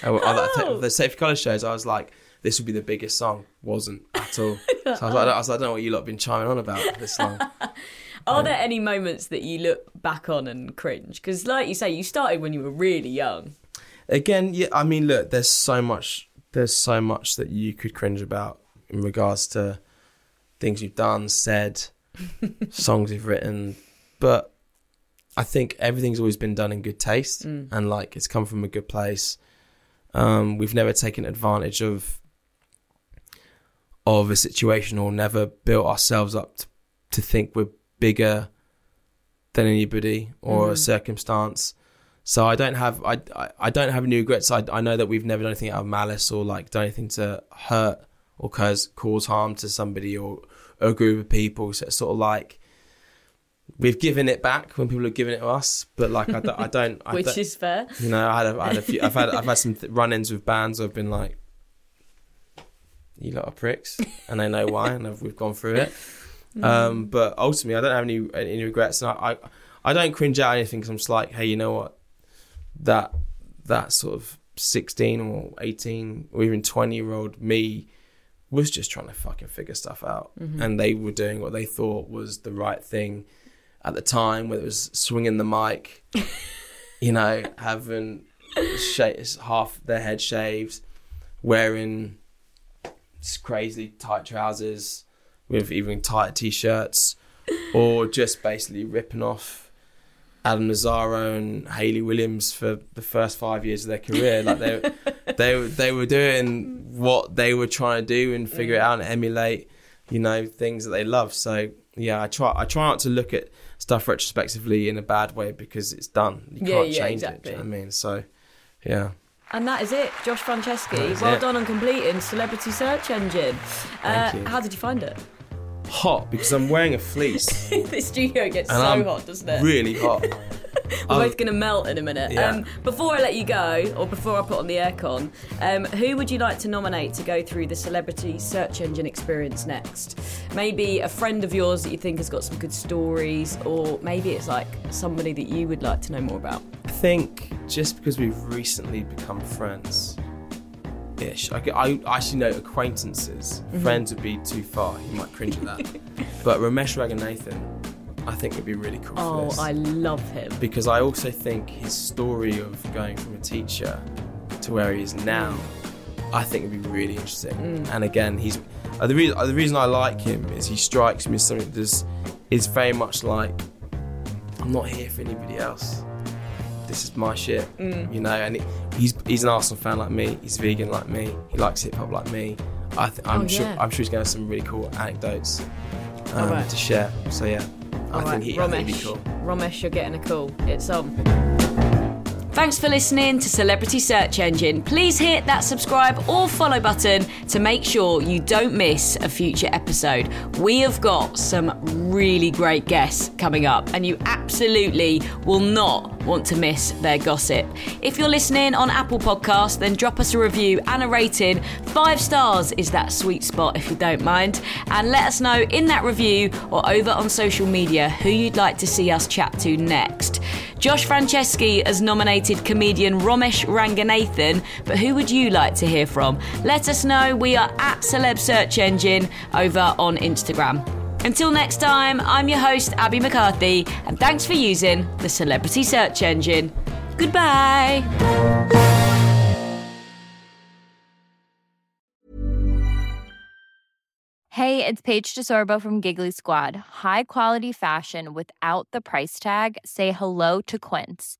Oh, oh, Oh. the Safe Colour shows, I was like, this would be the biggest song. Wasn't at all. [LAUGHS] So I was like, I, was like, I don't know what you lot have been chiming on about this song. [LAUGHS] Are there any moments that you look back on and cringe? Because, like you say, you started when you were really young. Again, yeah, I mean, look, there's so much, there's so much that you could cringe about in regards to things you've done, said, [LAUGHS] songs you've written, but I think everything's always been done in good taste and like it's come from a good place. Um, we've never taken advantage of of a situation or never built ourselves up to, to think we're bigger than anybody or a circumstance. So I don't have I, I, I don't have any regrets. I, I know that we've never done anything out of malice or like done anything to hurt or cause cause harm to somebody or a group of people. So it's sort of like we've given it back when people have given it to us, but like I, don't- I don't. [LAUGHS] I Which don't- is fair. you know, I had a, I had a few. I've had I've had some th- run-ins with bands. I've been like, you lot are pricks, and they know why, and I've, we've gone through it. Um, but ultimately, I don't have any any regrets, and I I, I don't cringe at anything because I'm just like, hey, you know what, that that sort of 16 or 18 or even 20 year old me was just trying to fucking figure stuff out, and they were doing what they thought was the right thing at the time, whether it was swinging the mic [LAUGHS] you know, having sha- half their head shaved, wearing crazy tight trousers with even tight t-shirts, or just basically ripping off Adam Lazzara and Hayley Williams for the first five years of their career. Like they, [LAUGHS] they, were- they were doing what they were trying to do and figure it out and emulate, you know, things that they love. So yeah, I try, I try not to look at stuff retrospectively in a bad way because it's done. You Yeah, can't yeah, change it. exactly. Do you know what I mean? So yeah. And that is it, Josh Franceschi. Well it. done on completing Celebrity Search Engine. Uh, how did you find it? Hot because I'm wearing a fleece [LAUGHS] the studio gets so I'm hot, doesn't it? really hot. [LAUGHS] We're both going to melt in a minute. yeah. Um, before I let you go, or before I put on the aircon, um, who would you like to nominate to go through the celebrity search engine experience next? Maybe a friend of yours that you think has got some good stories, or maybe it's like somebody that you would like to know more about. I think just because we've recently become friends, ish. I, I actually know acquaintances. Mm-hmm. Friends would be too far. You might cringe at that. [LAUGHS] but Romesh Ranganathan, I think would be really cool for Oh. I love him. because I also think his story of going from a teacher to where he is now, I think would be really interesting. Mm. And again, he's uh, the reason the reason I like him is he strikes me as something that's is very much like I'm not here for anybody else. This is my shit, Mm. you know. And he, he's he's an Arsenal fan like me. He's vegan like me. He likes hip hop like me. I th- I'm Oh, sure yeah. I'm sure he's going to have some really cool anecdotes um, Alright. to share. So yeah, I All think right, he, I think he'd Romesh, be cool. Romesh, you're getting a call. It's on. Thanks for listening to Celebrity Search Engine. Please hit that subscribe or follow button to make sure you don't miss a future episode. We have got some really great guests coming up, and you absolutely will not want to miss their gossip. If you're listening on Apple Podcasts, then drop us a review and a rating. Five stars is that sweet spot if you don't mind. And let us know in that review or over on social media who you'd like to see us chat to next. Josh Franceschi has nominated comedian Romesh Ranganathan, but who would you like to hear from? Let us know. We are at Celeb Search Engine over on Instagram. Until next time, I'm your host, Abbie McCarthy, and thanks for using the Celebrity Search Engine. Goodbye. Hey, it's Paige DeSorbo from Giggly Squad. High quality fashion without the price tag. Say hello to Quince.